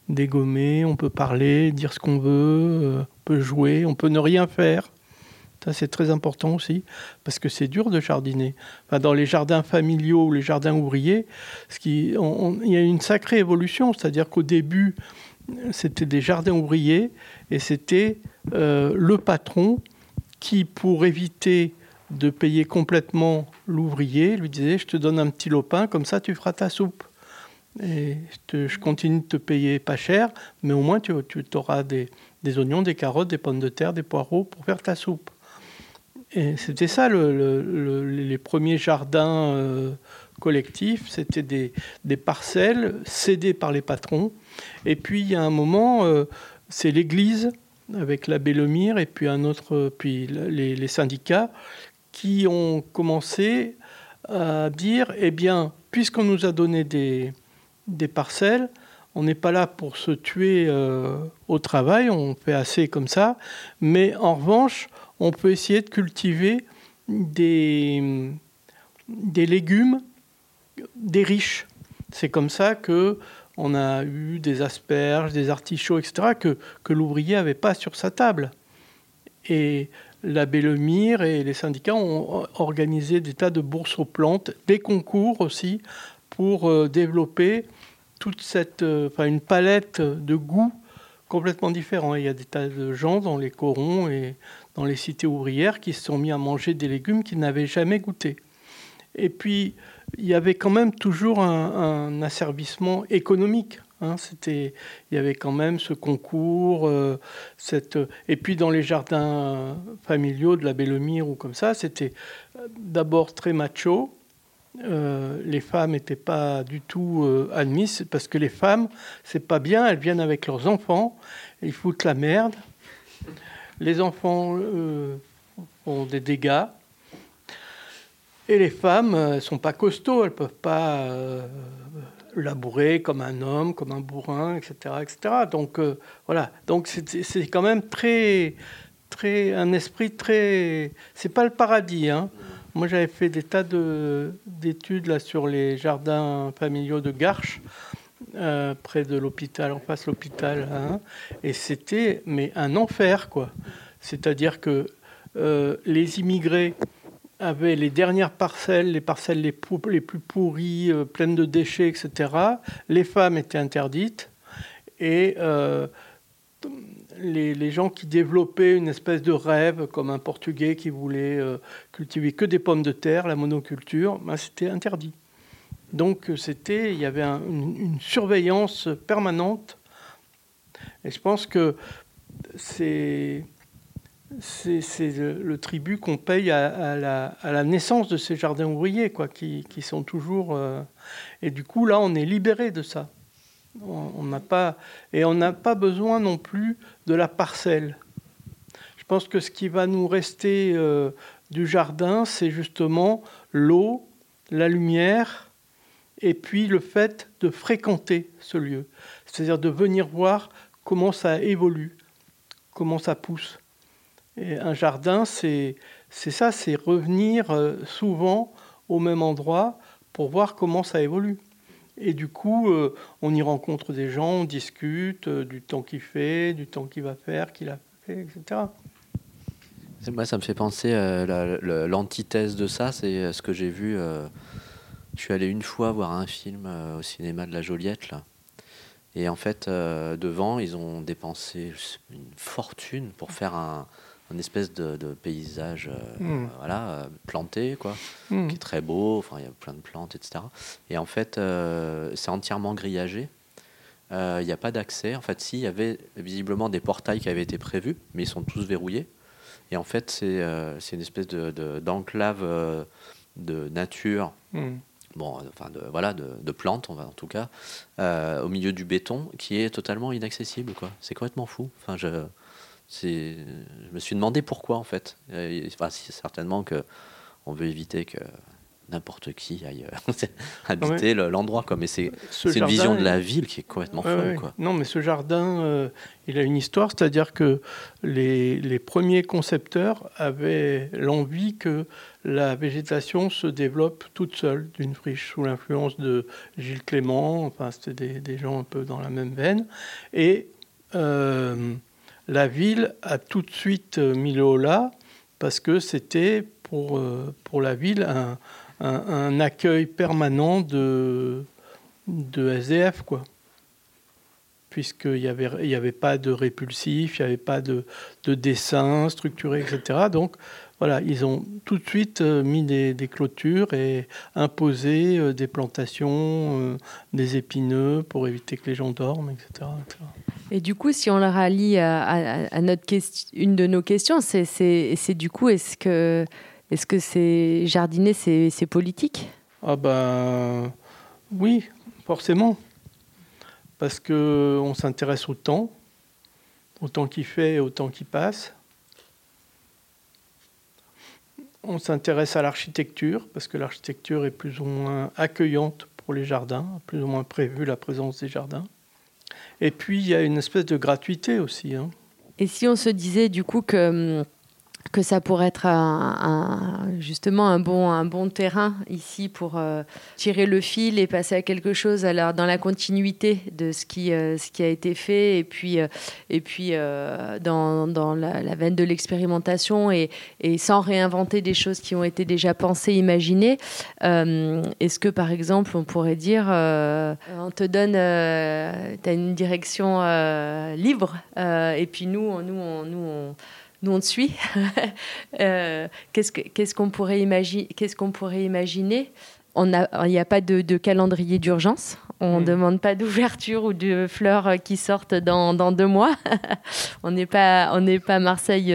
dégommer, on peut parler, dire ce qu'on veut, on peut jouer, on peut ne rien faire. C'est très important aussi, parce que c'est dur de jardiner. dans les jardins familiaux ou les jardins ouvriers, il y a une sacrée évolution, c'est-à-dire qu'au début, c'était des jardins ouvriers, et c'était euh, le patron qui, pour éviter de payer complètement l'ouvrier, lui disait, je te donne un petit lopin, comme ça tu feras ta soupe. Et je, continue de te payer pas cher, mais au moins tu, auras des, oignons, des carottes, des pommes de terre, des poireaux pour faire ta soupe c'était ça, les premiers jardins euh, collectifs, c'était des, parcelles cédées par les patrons. Et puis il y a un moment, euh, c'est l'Église avec l'abbé Lemire et puis un autre, puis les, syndicats qui ont commencé à dire, eh bien, puisqu'on nous a donné des, parcelles, on n'est pas là pour se tuer euh, au travail, on fait assez comme ça, mais en revanche, on peut essayer de cultiver des, des légumes des riches. C'est comme ça que on a eu des asperges, des artichauts, etc., que, que l'ouvrier n'avait pas sur sa table. Et l'abbé Lemire et les syndicats ont organisé des tas de bourses aux plantes, des concours aussi, pour euh, développer toute cette, euh, enfin, une palette de goûts complètement différents. Il y a des tas de gens dans les corons et dans les cités ouvrières qui se sont mis à manger des légumes qu'ils n'avaient jamais goûtés. Et puis, il y avait quand même toujours un, asservissement économique. Hein. C'était, il y avait quand même ce concours, euh, cette, et puis dans les jardins familiaux de la Belle-Mire ou comme ça, c'était d'abord très macho. Euh, les femmes n'étaient pas du tout euh, admises parce que les femmes, c'est pas bien, elles viennent avec leurs enfants, ils foutent la merde les enfants euh, ont des dégâts. Et les femmes, elles sont pas costauds, elles peuvent pas euh, labourer comme un homme, comme un bourrin, etc. etc. Donc voilà, donc c'est quand même très, très, un esprit très... C'est pas le paradis, hein. Moi, j'avais fait des tas d'études là sur les jardins familiaux de Garches, euh, près de l'hôpital, en face de l'hôpital, hein, et c'était mais un enfer, quoi. C'est-à-dire que euh, les immigrés avaient les dernières parcelles, les parcelles les, plus pourries, euh, pleines de déchets, etc. Les femmes étaient interdites et les, gens qui développaient une espèce de rêve, comme un Portugais qui voulait cultiver que des pommes de terre, la monoculture, ben, c'était interdit. Donc c'était, il y avait une, surveillance permanente. Et je pense que c'est le, tribut qu'on paye à, la, naissance de ces jardins ouvriers, quoi, qui, sont toujours. Euh, et du coup, là, on est libéré de ça. On n'a pas et on n'a pas besoin non plus de la parcelle. Je pense que ce qui va nous rester euh, du jardin, c'est justement l'eau, la lumière, et puis le fait de fréquenter ce lieu, c'est-à-dire de venir voir comment ça évolue, comment ça pousse. Et un jardin, c'est ça, c'est revenir euh, souvent au même endroit pour voir comment ça évolue. Et du coup, euh, on y rencontre des gens, on discute euh, du temps qu'il fait, du temps qu'il va faire, qu'il a fait, etc. Moi, ça me fait penser, euh, l'antithèse de ça, c'est ce que j'ai vu. Je suis allé une fois voir un film au cinéma de la Joliette, là. Et en fait, devant, ils ont dépensé une fortune pour faire un, une espèce de, paysage euh, hmm. voilà, euh, planté, quoi, hmm. qui est très beau. Enfin, il y a plein de plantes, etc. Et en fait, euh, c'est entièrement grillagé. Il n'y a pas d'accès. En fait, si, il y avait visiblement des portails qui avaient été prévus, mais ils sont tous verrouillés. Et en fait, c'est une espèce d'enclave de, de, nature. Hmm. Bon, enfin, de, voilà, de, plantes, en tout cas, au milieu du béton, qui est totalement inaccessible, quoi. C'est complètement fou. Enfin, je, je me suis demandé pourquoi en fait. Certainement que on veut éviter que n'importe qui aille euh, *laughs* habiter l'endroit. Mais c'est une vision de la ville qui est complètement folle. Quoi. Non, mais ce jardin, euh, il a une histoire, c'est-à-dire que les, les, premiers concepteurs avaient l'envie que la végétation se développe toute seule d'une friche sous l'influence de Gilles Clément. Enfin, c'était des, des, gens un peu dans la même veine. Et euh, la ville a tout de suite mis le haut là parce que c'était pour, pour la ville un, un, accueil permanent de, de SDF, quoi. Puisqu'il n'y avait, il y avait pas de répulsif, il n'y avait pas de, de dessin structuré, etc. Donc, voilà, ils ont tout de suite euh, mis des, clôtures et imposé euh, des plantations, euh, des épineux pour éviter que les gens dorment, etc. Et du coup, si on le rallie à, notre question, une de nos questions, c'est du coup, est-ce que, est -ce que c'est jardiner, c'est politique? Ah ben oui, forcément. Parce qu'on s'intéresse au temps, au temps qui fait et au temps qui passe on s'intéresse à l'architecture, parce que l'architecture est plus ou moins accueillante pour les jardins, plus ou moins prévu la présence des jardins. Et puis, il y a une espèce de gratuité aussi. Hein. Et si on se disait du coup que hum, que ça pourrait être justement un bon, un bon terrain ici pour euh, tirer le fil et passer à quelque chose alors, dans la continuité de ce qui, euh, ce qui a été fait et puis, euh, et puis dans, dans la, veine de l'expérimentation et, et, sans réinventer des choses qui ont été déjà pensées, imaginées. Est-ce que par exemple on pourrait dire on te donne, tu as une direction libre et puis nous, nous, nous on nous on te suit. *laughs* Euh, qu'est-ce qu'on pourrait, imaginer Qu'est-ce qu'on pourrait imaginer? Il n'y a pas de, calendrier d'urgence. On ne hmm. demande pas d'ouverture ou de fleurs qui sortent dans, dans deux mois. *laughs* on n'est pas, on n'est pas Marseille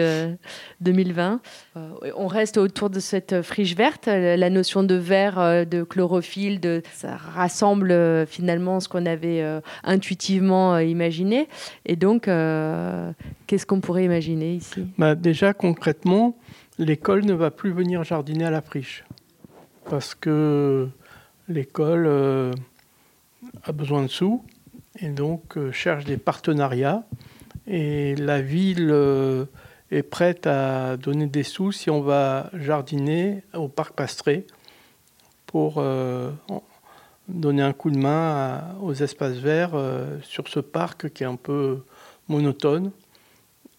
2020. Euh, euh, on reste autour de cette friche verte. La notion de vert, de chlorophylle, de, ça rassemble finalement ce qu'on avait intuitivement imaginé. Et donc, qu'est-ce qu'on pourrait imaginer ici? Bah Déjà, concrètement, l'école ne va plus venir jardiner à la friche parce que l'école, euh, a besoin de sous et donc cherche des partenariats. Et la ville est prête à donner des sous si on va jardiner au parc Pastré pour donner un coup de main aux espaces verts sur ce parc qui est un peu monotone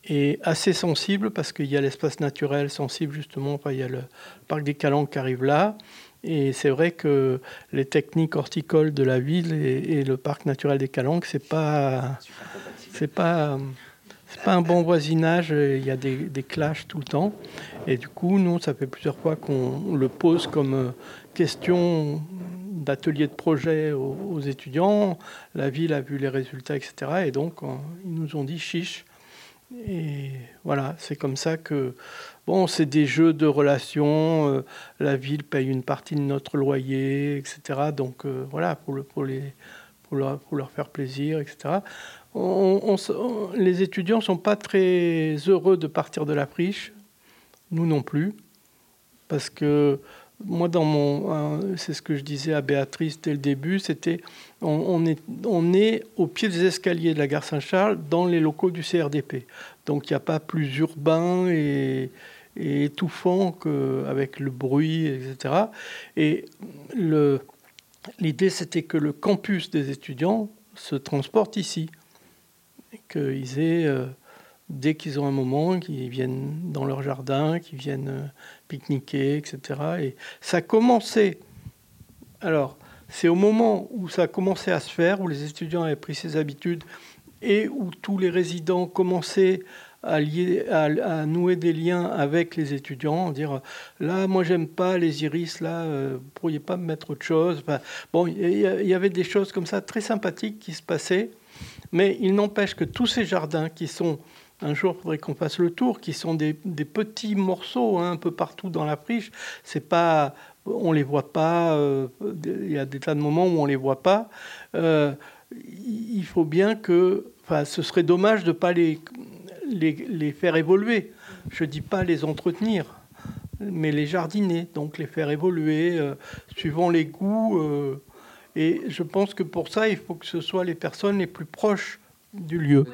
et assez sensible parce qu'il y a l'espace naturel sensible justement, il y a le parc des Calanques qui arrive là. Et c'est vrai que les techniques horticoles de la ville et, le parc naturel des Calanques, c'est pas, c'est pas, c'est pas un bon voisinage. Il y a des, des, clashs tout le temps. Et du coup, nous, ça fait plusieurs fois qu'on le pose comme question d'atelier de projet aux, étudiants. La ville a vu les résultats, etc. Et donc, ils nous ont dit chiche. Et voilà, c'est comme ça que, bon, c'est des jeux de relations. Euh, la ville paye une partie de notre loyer, etc. Donc euh, voilà, pour, le, pour, les, pour, leur, pour leur faire plaisir, etc. Les étudiants ne sont pas très heureux de partir de la friche, nous non plus, parce que moi, dans mon, c'est ce que je disais à Béatrice dès le début, c'était on, est, on est au pied des escaliers de la gare Saint-Charles, dans les locaux du CRDP. Donc il n'y a pas plus urbain et, étouffant qu'avec le bruit, etc. Et l'idée, c'était que le campus des étudiants se transporte ici, qu'ils aient euh, dès qu'ils ont un moment, qu'ils viennent dans leur jardin, qu'ils viennent pique-niquer, etc. Et ça a commencé. Alors, c'est au moment où ça a commencé à se faire, où les étudiants avaient pris ces habitudes et où tous les résidents commençaient à, nouer des liens avec les étudiants, dire là, moi j'aime pas les iris, là, euh, vous pourriez pas me mettre autre chose. bon, il y, avait des choses comme ça très sympathiques qui se passaient, mais il n'empêche que tous ces jardins qui sont un jour, il faudrait qu'on fasse le tour, qui sont des, petits morceaux hein, un peu partout dans la friche. C'est pas, on les voit pas. Euh, il y a des tas de moments où on les voit pas. Euh, il faut bien que, enfin, ce serait dommage de pas les, les, faire évoluer. Je dis pas les entretenir, mais les jardiner, donc les faire évoluer euh, suivant les goûts. et je pense que pour ça, il faut que ce soit les personnes les plus proches du lieu.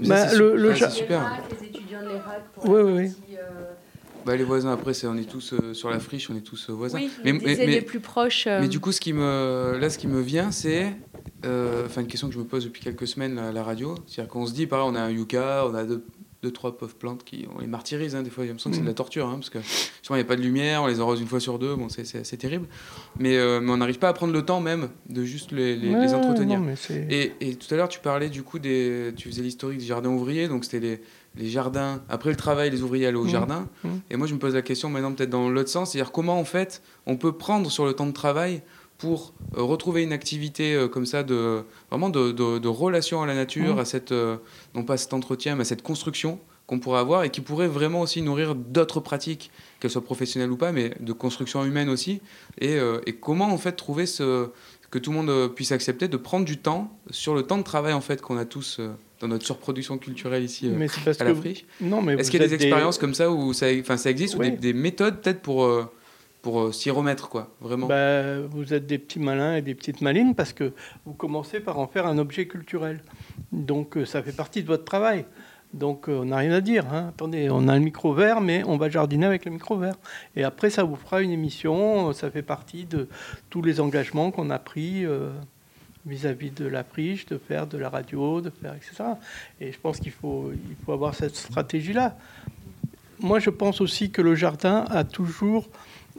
Les bah, le, le super. Les étudiants de l'ERAC. Oui, oui, oui. Euh, bah, les voisins, après, on est tous euh, sur la friche, on est tous euh, voisins. Oui, mais, mais, les plus proches. Mais du coup, ce qui me, là, ce qui me vient, c'est. Enfin, une question que je me pose depuis quelques semaines à la radio. C'est-à-dire qu'on se dit, pareil, on a un yucca, on a deux, deux, trois pauvres plantes qui on les martyrise hein, des fois. J'ai l'impression que c'est de la mm. torture hein, parce que souvent il n'y a pas de lumière on les arrose une fois sur deux. Bon c'est assez terrible. Mais, euh, mais on n'arrive pas à prendre le temps même de juste les, les, entretenir. et, et, tout à l'heure tu parlais du coup des tu faisais l'historique des jardins ouvriers donc c'était les, les jardins. Après le travail les ouvriers allaient au mm. jardin. Mm. et moi je me pose la question maintenant peut-être dans l'autre sens c'est-à-dire comment en fait on peut prendre sur le temps de travail pour euh, retrouver une activité euh, comme ça de vraiment de, de, relation à la nature, mmh. à cette euh, non pas cet entretien, mais à cette construction qu'on pourrait avoir et qui pourrait vraiment aussi nourrir d'autres pratiques, qu'elles soient professionnelles ou pas, mais de construction humaine aussi. Et, et, comment en fait trouver ce que tout le monde puisse accepter de prendre du temps sur le temps de travail en fait qu'on a tous dans notre surproduction culturelle ici à la. Non, mais est-ce qu'il y a des expériences comme ça où ça, enfin, ça existe ou des, des méthodes peut-être pour pour euh, s'y remettre, quoi, vraiment bah, Vous êtes des petits malins et des petites malines parce que vous commencez par en faire un objet culturel. Donc euh, ça fait partie de votre travail. Donc euh, on n'a rien à dire. Hein. Attendez, on a le micro vert, mais on va jardiner avec le micro vert. Et après, ça vous fera une émission. Ça fait partie de tous les engagements qu'on a pris vis-à-vis de la friche, de faire de la radio, de faire etc. Et je pense qu'il faut, il faut avoir cette stratégie-là. Moi, je pense aussi que le jardin a toujours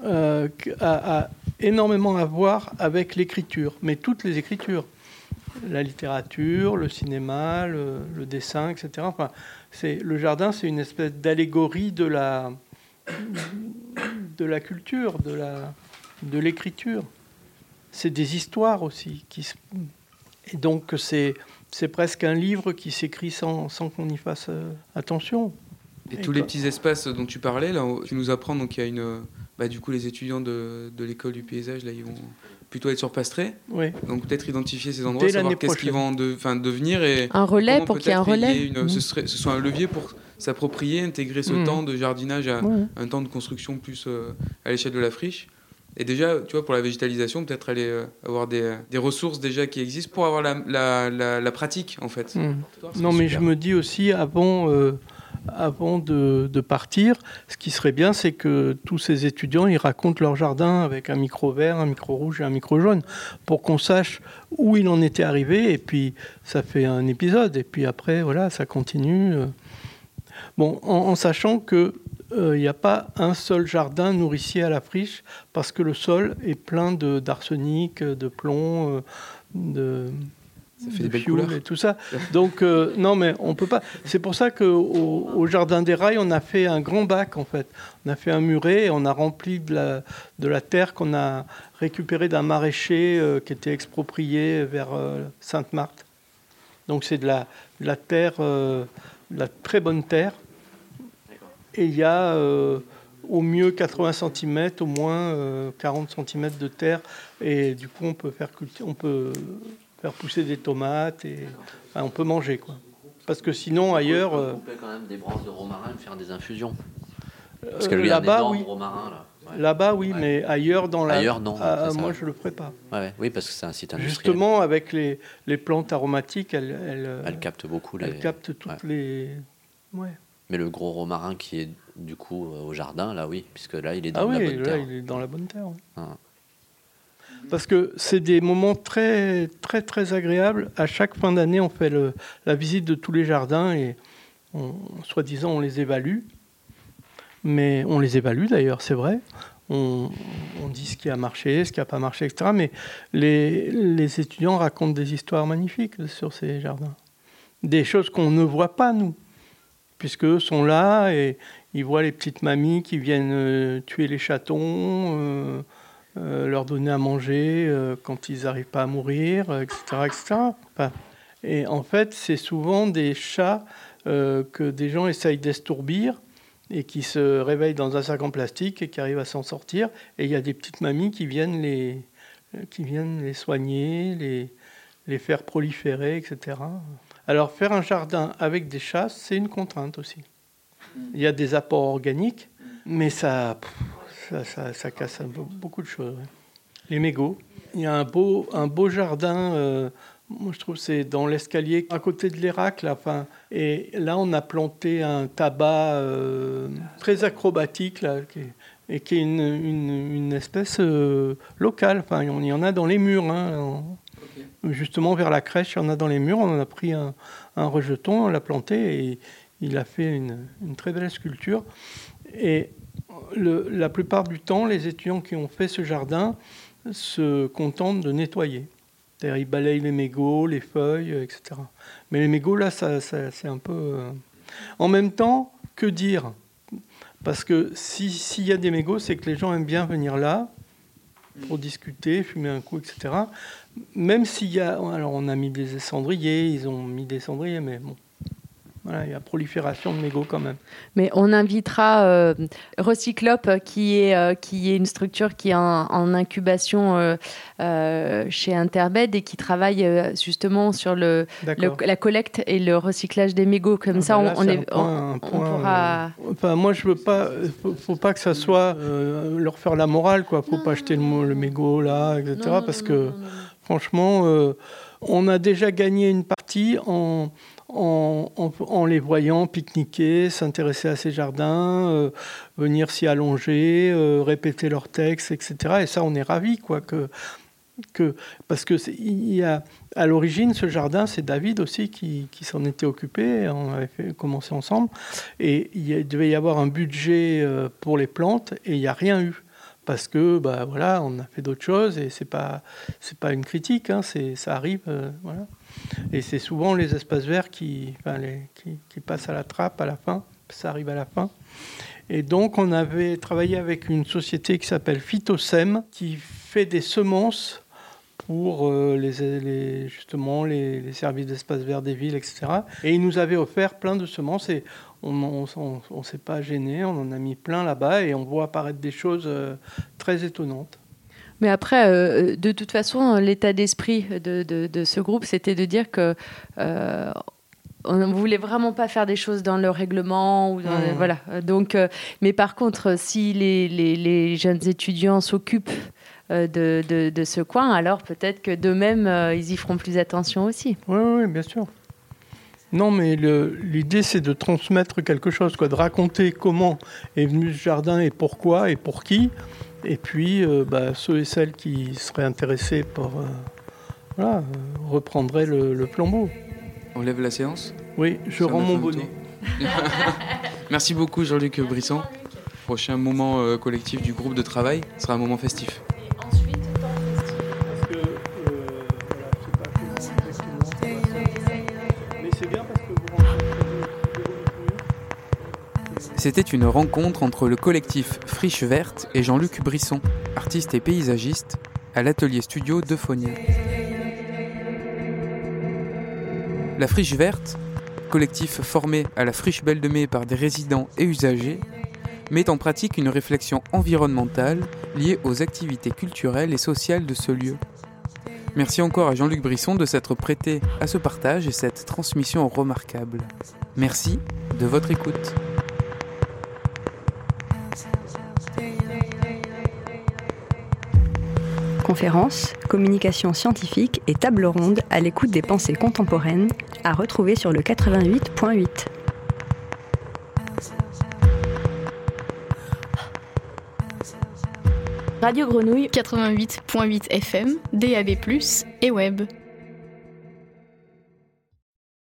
euh, a, énormément à voir avec l'écriture, mais toutes les écritures. La littérature, le cinéma, le, dessin, etc. Enfin, c'est, le jardin, c'est une espèce d'allégorie de la, de la culture, de, la, de l'écriture. C'est des histoires aussi. Qui, et donc, c'est, c'est presque un livre qui s'écrit sans, sans qu'on y fasse euh, attention. Et, tous les petits espaces dont tu parlais, là, tu nous apprends qu'il y a une bah, du coup, les étudiants de, de l'école du paysage, là, ils vont plutôt être sur Pastré. Oui. Donc peut-être identifier ces endroits, savoir qu'est-ce qu'ils vont de, devenir. Et un relais pour qu'il y ait un relais. Une, ce, serait, ce soit un levier pour s'approprier, intégrer ce mmh. temps de jardinage à un temps de construction plus euh, à l'échelle de la friche. Et déjà, tu vois, pour la végétalisation, peut-être aller euh, avoir des, des, ressources déjà qui existent pour avoir la, la, la, pratique, en fait. Mmh. Non, mais je me dis aussi, avant, euh, avant de, de, partir, ce qui serait bien, c'est que tous ces étudiants, ils racontent leur jardin avec un micro vert, un micro rouge et un micro jaune, pour qu'on sache où il en était arrivé, et puis ça fait un épisode, et puis après, voilà, ça continue. Euh. Bon, en, sachant que il euh, n'y a pas un seul jardin nourricier à la friche parce que le sol est plein d'arsenic, de, plomb, euh, de, ça fait des et tout ça. Donc euh, non, mais on peut pas. C'est pour ça qu'au au jardin des rails, on a fait un grand bac en fait. On a fait un muret et on a rempli de la, de la terre qu'on a récupérée d'un maraîcher qui était exproprié vers Sainte-Marthe. Donc c'est de la, de la terre, de la très bonne terre et il y a euh, au mieux 80 cm, au moins 40 euh, cm de terre. Et du coup, on peut faire, on peut faire pousser des tomates et on peut manger. Quoi. Parce que sinon, ailleurs. On peut quand même des branches de romarin faire des infusions. Parce que là-bas, oui. Romarin, là. Là-bas, oui, mais ailleurs, dans la... Ailleurs, non. Ah, moi, je le ferai pas. oui, parce que c'est un site industriel. Justement, avec les, les plantes aromatiques, elles, elles, elles captent beaucoup. Elles captent toutes les... Ouais. Mais le gros romarin qui est du coup euh, au jardin, là oui, puisque là il est dans ah la oui, bonne là, terre. il est dans la bonne terre. Ah. Parce que c'est des moments très très très agréables. À chaque fin d'année, on fait la visite de tous les jardins et soi-disant on les évalue. Mais on les évalue d'ailleurs, c'est vrai. On, dit ce qui a marché, ce qui n'a pas marché, etc. Mais les, les étudiants racontent des histoires magnifiques sur ces jardins. Des choses qu'on ne voit pas, nous puisque sont là et ils voient les petites mamies qui viennent euh, tuer les chatons, euh, euh, leur donner à manger quand ils n'arrivent pas à mourir, etc. etc. et en fait, c'est souvent des chats que des gens essayent d'estourbir et qui se réveillent dans un sac en plastique et qui arrivent à s'en sortir. Et il y a des petites mamies qui viennent les, qui viennent les soigner, les, les faire proliférer, etc. Alors faire un jardin avec des chats, c'est une contrainte aussi. Il y a des apports organiques, mais ça, ça, casse beaucoup de choses. Les mégots. Il y a un beau, un beau jardin, euh, moi je trouve c'est dans l'escalier à côté de l'Irak. Là, et là, on a planté un tabac euh, très acrobatique là, et qui est une, une, espèce euh, locale. Enfin, on y en a dans les murs. Hein, justement vers la crèche, il y en a dans les murs, on en a pris un, rejeton, on l'a planté et il a fait une, très belle sculpture. Et la plupart du temps, les étudiants qui ont fait ce jardin se contentent de nettoyer. C'est-à-dire, ils balayent les mégots, les feuilles, etc. Mais les mégots, là, ça, c'est un peu. Euh, en même temps, que dire? Parce que s'il y a des mégots, c'est que les gens aiment bien venir là pour discuter, fumer un coup, etc même s'il y a. Alors, on a mis des cendriers, ils ont mis des cendriers, mais bon. Voilà, il y a prolifération de mégots quand même. Mais on invitera euh, Recyclope, qui est, euh, qui est une structure qui est en, incubation euh, chez Intermed et qui travaille justement sur le, la collecte et le recyclage des mégots. Comme ah ça, bah on, est, on, pourra. Enfin, moi, je veux pas. Faut, faut pas que ça soit leur faire la morale, quoi. Faut pas acheter le, le mégot là, etc. parce que Franchement, euh, on a déjà gagné une partie en, en, les voyant pique-niquer, s'intéresser à ces jardins, euh, venir s'y allonger, euh, répéter leurs textes, etc. Et ça, on est ravis, quoi, que, parce que y a, à l'origine, ce jardin, c'est David aussi qui, s'en était occupé. On avait fait, commencé ensemble. Et il devait y avoir un budget pour les plantes et il n'y a rien eu parce que bah voilà, on a fait d'autres choses et c'est pas pas une critique, hein, c'est ça arrive, euh, voilà. Et c'est souvent les espaces verts qui, qui, passent à la trappe à la fin, ça arrive à la fin. Et donc on avait travaillé avec une société qui s'appelle Phytosem, qui fait des semences pour euh, les, justement les, services d'espaces verts des villes, etc. Et ils nous avaient offert plein de semences et on ne s'est pas gêné, on en a mis plein là-bas et on voit apparaître des choses euh, très étonnantes. Mais après, euh, de toute façon, l'état d'esprit de, ce groupe, c'était de dire que euh, on ne voulait vraiment pas faire des choses dans le règlement ou dans, Mmh. voilà. Donc, euh, mais par contre, si les, les- les jeunes étudiants s'occupent de, de- de ce coin, alors peut-être que d'eux-mêmes, ils y feront plus attention aussi. Oui, oui, bien sûr. Non, mais l'idée, c'est de transmettre quelque chose, quoi, de raconter comment est venu ce jardin et pourquoi et pour qui. Et puis, euh, bah, ceux et celles qui seraient intéressés par. euh, voilà, euh, reprendraient le, le flambeau. On lève la séance Oui, je rends mon bonnet. *laughs* Merci beaucoup Jean-Luc Brisson. Prochain moment collectif du groupe de travail sera un moment festif. C'était une rencontre entre le collectif Friche Verte et Jean-Luc Brisson, artiste et paysagiste, à l'atelier studio de Fonia. La Friche Verte, collectif formé à la Friche Belle de Mai par des résidents et usagers, met en pratique une réflexion environnementale liée aux activités culturelles et sociales de ce lieu. Merci encore à Jean-Luc Brisson de s'être prêté à ce partage et cette transmission remarquable. Merci de votre écoute. Conférences, communication scientifique et table ronde à l'écoute des pensées contemporaines à retrouver sur le 88.8. Radio Grenouille 88.8 FM, DAB+, et web.